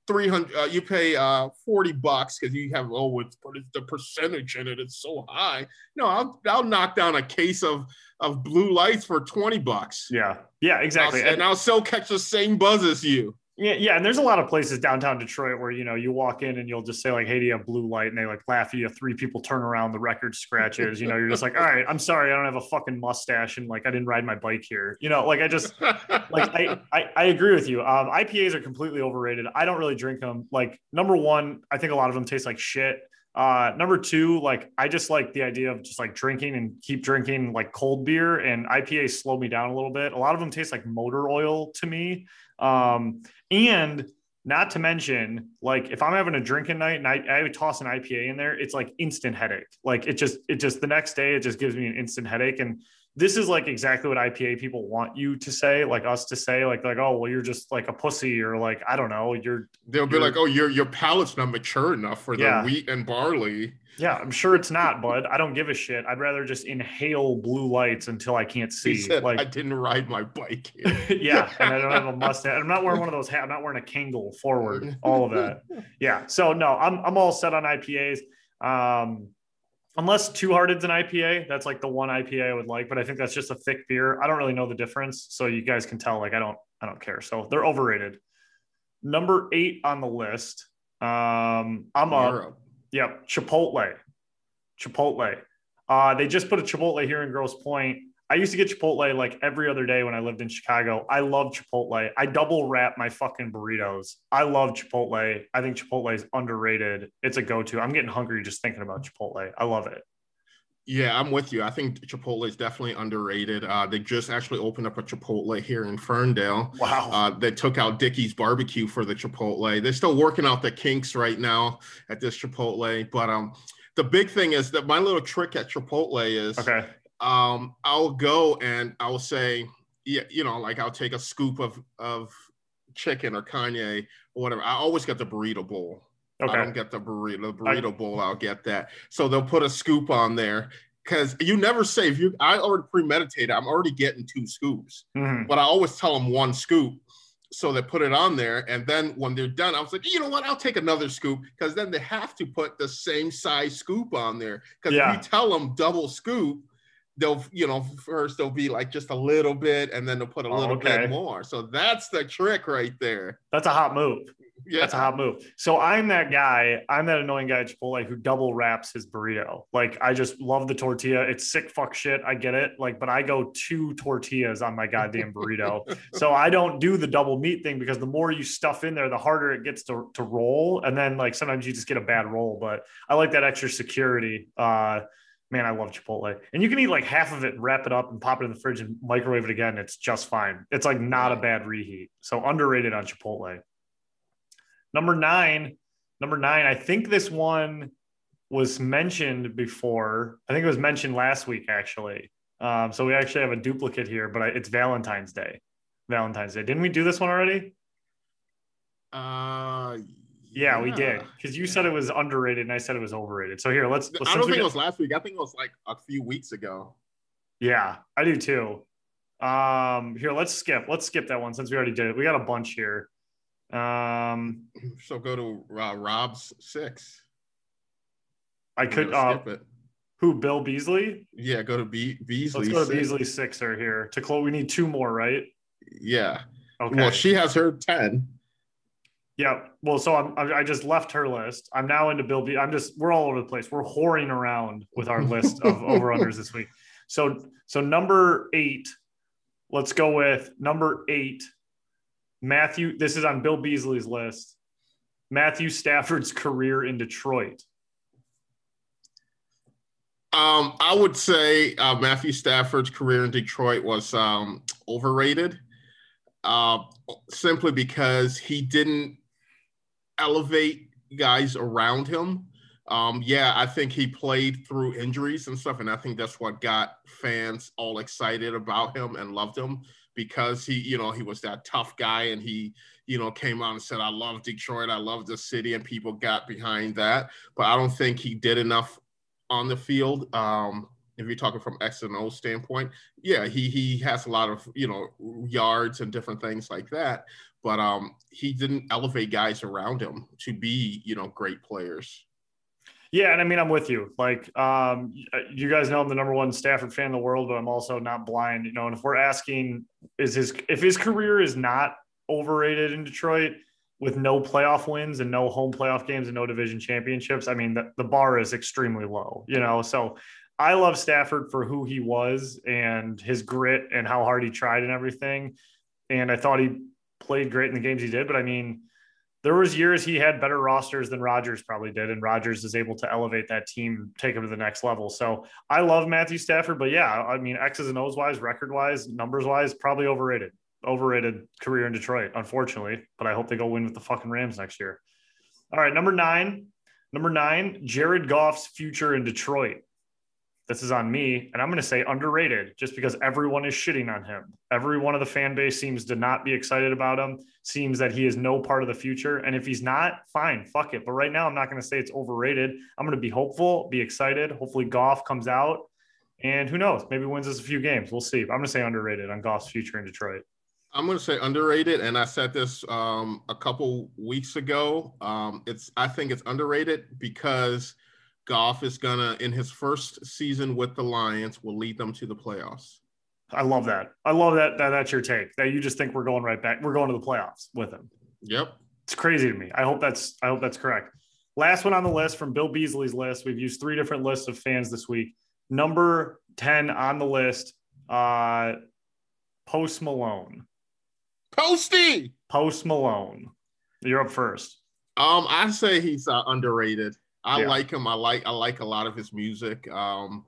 D: 300 uh, you pay uh 40 bucks because you have oh it's but it's the percentage in it it's so high no i'll i'll knock down a case of of blue lights for 20 bucks
A: Yeah. Yeah. Exactly.
D: I'll, and I'll still catch the same buzz as you
A: Yeah, yeah, and there's a lot of places downtown Detroit where you know you walk in and you'll just say like, "Hey, do you have blue light?" and they like laugh at you. Three people turn around, the record scratches. You know, you're just like, "All right, I'm sorry, I don't have a fucking mustache and like I didn't ride my bike here." You know, like I just like I, I I agree with you. Um, IPAs are completely overrated. I don't really drink them. Like number one, I think a lot of them taste like shit. Uh, number two, like I just like the idea of just like drinking and keep drinking like cold beer and IPA slow me down a little bit. A lot of them taste like motor oil to me. Um, and not to mention, like if I'm having a drinking night and I, I toss an IPA in there, it's like instant headache. Like it just, it just the next day, it just gives me an instant headache. And this is like exactly what IPA people want you to say, like us to say, like, like, oh, well, you're just like a pussy, or like, I don't know, you're
D: they'll be
A: You're-
D: like oh your your palate's not mature enough for the
A: Yeah.
D: wheat and barley
A: yeah, I'm sure it's not, bud. I don't give a shit. I'd rather just inhale blue lights until I can't see.
D: said
A: like
D: i didn't ride my bike here
A: yeah, and I don't have a mustache. I'm not wearing one of those hats. I'm not wearing a Kangol forward. All of that. Yeah. So no, I'm I'm all set on IPAs. Um, unless Two Hearted's an IPA, that's like the one IPA I would like. But I think that's just a thick beer. I don't really know the difference, so you guys can tell. Like I don't I don't care. So they're overrated. Number eight on the list. Um, I'm up. Yep, Chipotle. Chipotle. Uh, they just put a Chipotle here in Grosse Pointe. I used to get Chipotle like every other day when I lived in Chicago. I love Chipotle. I double wrap my fucking burritos. I love Chipotle. I think Chipotle is underrated. It's a go-to. I'm getting hungry just thinking about Chipotle. I love it.
D: Yeah, I'm with you. I think Chipotle is definitely underrated. Uh, they just actually opened up a Chipotle here in Ferndale.
A: Wow.
D: Uh, they took out Dickey's barbecue for the Chipotle. They're still working out the kinks right now at this Chipotle. But um, the big thing is that my little trick at Chipotle is
A: okay.
D: Um, I'll go and I'll say, yeah, you know, like I'll take a scoop of of chicken or carne or whatever. I always get the burrito bowl. I don't get the burrito. The burrito bowl, I'll get that. So they'll put a scoop on there because you never say if you. I already premeditated. I'm already getting two scoops,
A: Mhm.
D: but I always tell them one scoop. So they put it on there, and then when they're done, I was like, you know what? I'll take another scoop because then they have to put the same size scoop on there. Because
A: Yeah.
D: if you tell them double scoop, they'll you know first they'll be like just a little bit, and then they'll put a
A: Oh,
D: little
A: okay.
D: bit more. So that's the trick right there.
A: That's a hot move.
D: Yeah.
A: That's a hot move. So I'm that guy. I'm that annoying guy at Chipotle who double wraps his burrito. Like I just love the tortilla. It's sick fuck shit. I get it. Like, but I go two tortillas on my goddamn burrito. so I don't do the double meat thing because the more you stuff in there, the harder it gets to, to roll. And then like sometimes you just get a bad roll. But I like that extra security. Uh man, I love Chipotle. And you can eat like half of it, wrap it up, and pop it in the fridge and microwave it again. It's just fine. It's like not a bad reheat. So underrated on Chipotle. Number nine, number nine. I think this one was mentioned before. I think it was mentioned last week actually. Um, so we actually have a duplicate here, but I, it's Valentine's Day. Valentine's Day. Didn't we do this one already?
D: Uh,
A: Yeah, we did. Because you said it was underrated and I said it was overrated. So here, let's.
D: I
A: since
D: don't think
A: did-
D: it was last week. I think it was like a few weeks ago.
A: Yeah, I do too. Um, here, let's skip. Let's skip that one since we already did it. We got a bunch here. Um,
D: So go to uh, Rob's six.
A: I
D: I'm
A: could. Uh,
D: skip it.
A: who? Bill Beasley.
D: Yeah, go to Be- Beasley.
A: Let's go to
D: six.
A: Beasley sixer here to close. We need two more, right?
D: Yeah.
A: Okay.
D: Well, she has her ten.
A: Yeah. Well, so I'm, I I just left her list. I'm now into Bill. Be- I'm just. We're all over the place. We're whoring around with our list of over unders this week. So so number eight. Let's go with number eight. Matthew. This is on Bill Beasley's list. Matthew Stafford's career in Detroit.
D: Um, I would say uh, Matthew Stafford's career in Detroit was um, overrated, uh, simply because he didn't elevate guys around him. Um, yeah, I think he played through injuries and stuff, and I think that's what got fans all excited about him and loved him because he, you know, he was that tough guy and he, you know, came out and said, "I love Detroit, I love the city," and people got behind that. But I don't think he did enough on the field. Um, if you're talking from X and O standpoint, yeah, he he has a lot of you know yards and different things like that, but um, he didn't elevate guys around him to be you know great players.
A: Yeah, and I mean, I'm with you. Like, um, you guys know I'm the number one Stafford fan in the world, but I'm also not blind. You know, and if we're asking, is his if his career is not overrated in Detroit with no playoff wins and no home playoff games and no division championships, I mean, the, the bar is extremely low. You know, so I love Stafford for who he was and his grit and how hard he tried and everything. And I thought he played great in the games he did, but I mean there was years he had better rosters than Rodgers probably did, and Rodgers is able to elevate that team, take him to the next level. So I love Matthew Stafford, but yeah, I mean X's and O's wise, record wise, numbers wise, probably overrated. Overrated career in Detroit, unfortunately. But I hope they go win with the fucking Rams next year. All right, number nine. Number nine, Jared Goff's future in Detroit. This is on me, and I'm going to say underrated just because everyone is shitting on him. Every one of the fan base seems to not be excited about him, seems that he is no part of the future. And if he's not, fine, fuck it. But right now, I'm not going to say it's overrated. I'm going to be hopeful, be excited. Hopefully, Goff comes out, and who knows, maybe wins us a few games. We'll see. I'm going to say underrated on Goff's future in Detroit.
D: I'm going to say underrated, and I said this um, a couple weeks ago. Um, it's I think it's underrated because Goff is gonna in his first season with the Lions will lead them to the playoffs.
A: I love that. I love that, that. That's your take. That you just think we're going right back. We're going to the playoffs with him.
D: Yep.
A: It's crazy to me. I hope that's I hope that's correct. Last one on the list from Bill Beasley's list. We've used three different lists of fans this week. Number 10 on the list, uh Post Malone.
D: Posty.
A: Post Malone. You're up first.
D: Um, I say he's uh, underrated. I
A: Yeah.
D: like him. I like I like a lot of his music. Um,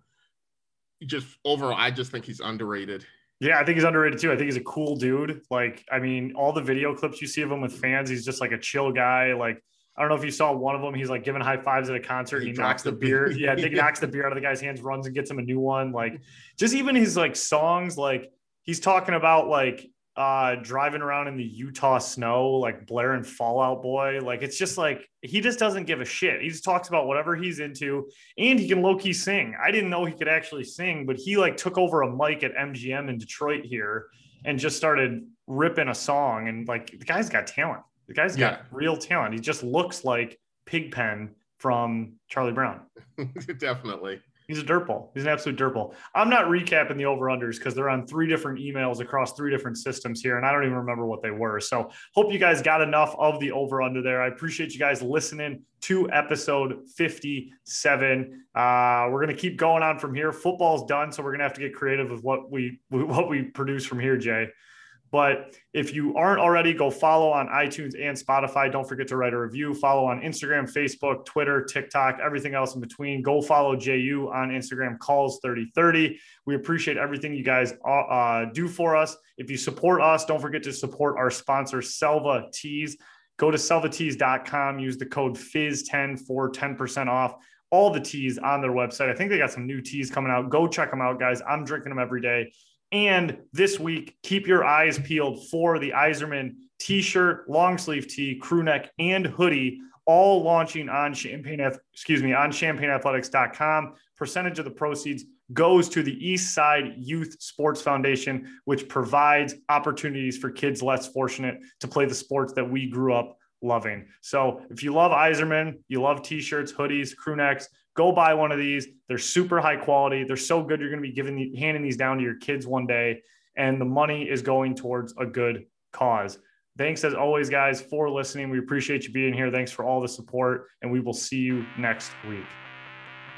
D: just overall, I just think he's underrated.
A: Yeah, I think he's underrated too. I think he's a cool dude. Like, I mean, all the video clips you see of him with fans, he's just like a chill guy. Like, I don't know if you saw one of them. He's like giving high fives at a concert.
D: He
A: He, knocks the beer.
D: beer.
A: Yeah, he knocks the beer out of the guy's hands, runs and gets him a new one. Like, just even his like songs, like he's talking about like uh driving around in the Utah snow, like Blair and Fall Out Boy. Like, it's just like he just doesn't give a shit. He just talks about whatever he's into, and he can low key sing. I didn't know he could actually sing, but he like took over a mic at MGM in Detroit here and just started ripping a song. And like the guy's got talent. The guy's got
D: Yeah.
A: real talent. He just looks like Pigpen from Charlie Brown.
D: Definitely.
A: He's a dirtball. He's an absolute dirtball. I'm not recapping the over unders because they're on three different emails across three different systems here, and I don't even remember what they were. So hope you guys got enough of the over under there. I appreciate you guys listening to episode 57. Uh, we're gonna keep going on from here. Football's done, so we're gonna have to get creative with what we what we produce from here, Jay. But if you aren't already, go follow on iTunes and Spotify. Don't forget to write a review. Follow on Instagram, Facebook, Twitter, TikTok, everything else in between. Go follow JU on Instagram, calls 3030. We appreciate everything you guys uh, uh, do for us. If you support us, don't forget to support our sponsor, Selva Tees. Go to selvatees.com, use the code FIZ10 for 10% off all the teas on their website. I think they got some new teas coming out. Go check them out, guys. I'm drinking them every day. And this week, keep your eyes peeled for the Yzerman t-shirt, long sleeve tee, crew neck, and hoodie, all launching on champagne, excuse me, on champagneathletics.com. Percentage of the proceeds goes to the East Side Youth Sports Foundation, which provides opportunities for kids less fortunate to play the sports that we grew up loving. So if you love Yzerman, you love t-shirts, hoodies, crew necks, Go buy one of these. They're super high quality. They're so good. You're going to be giving the, handing these down to your kids one day, and the money is going towards a good cause. Thanks as always, guys, for listening. We appreciate you being here. Thanks for all the support, and we will see you next week.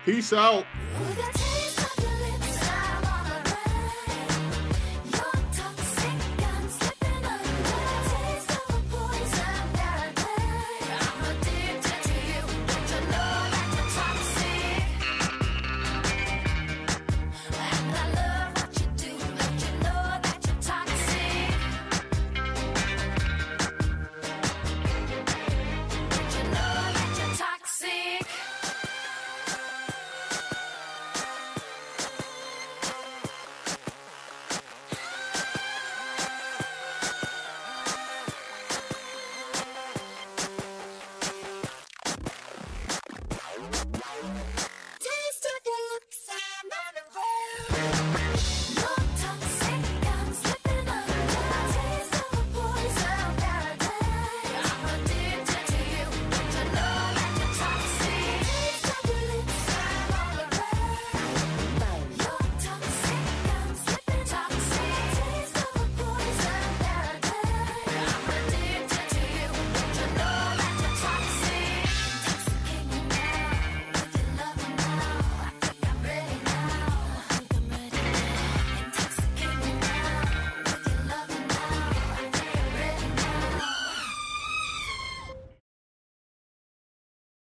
D: Peace out.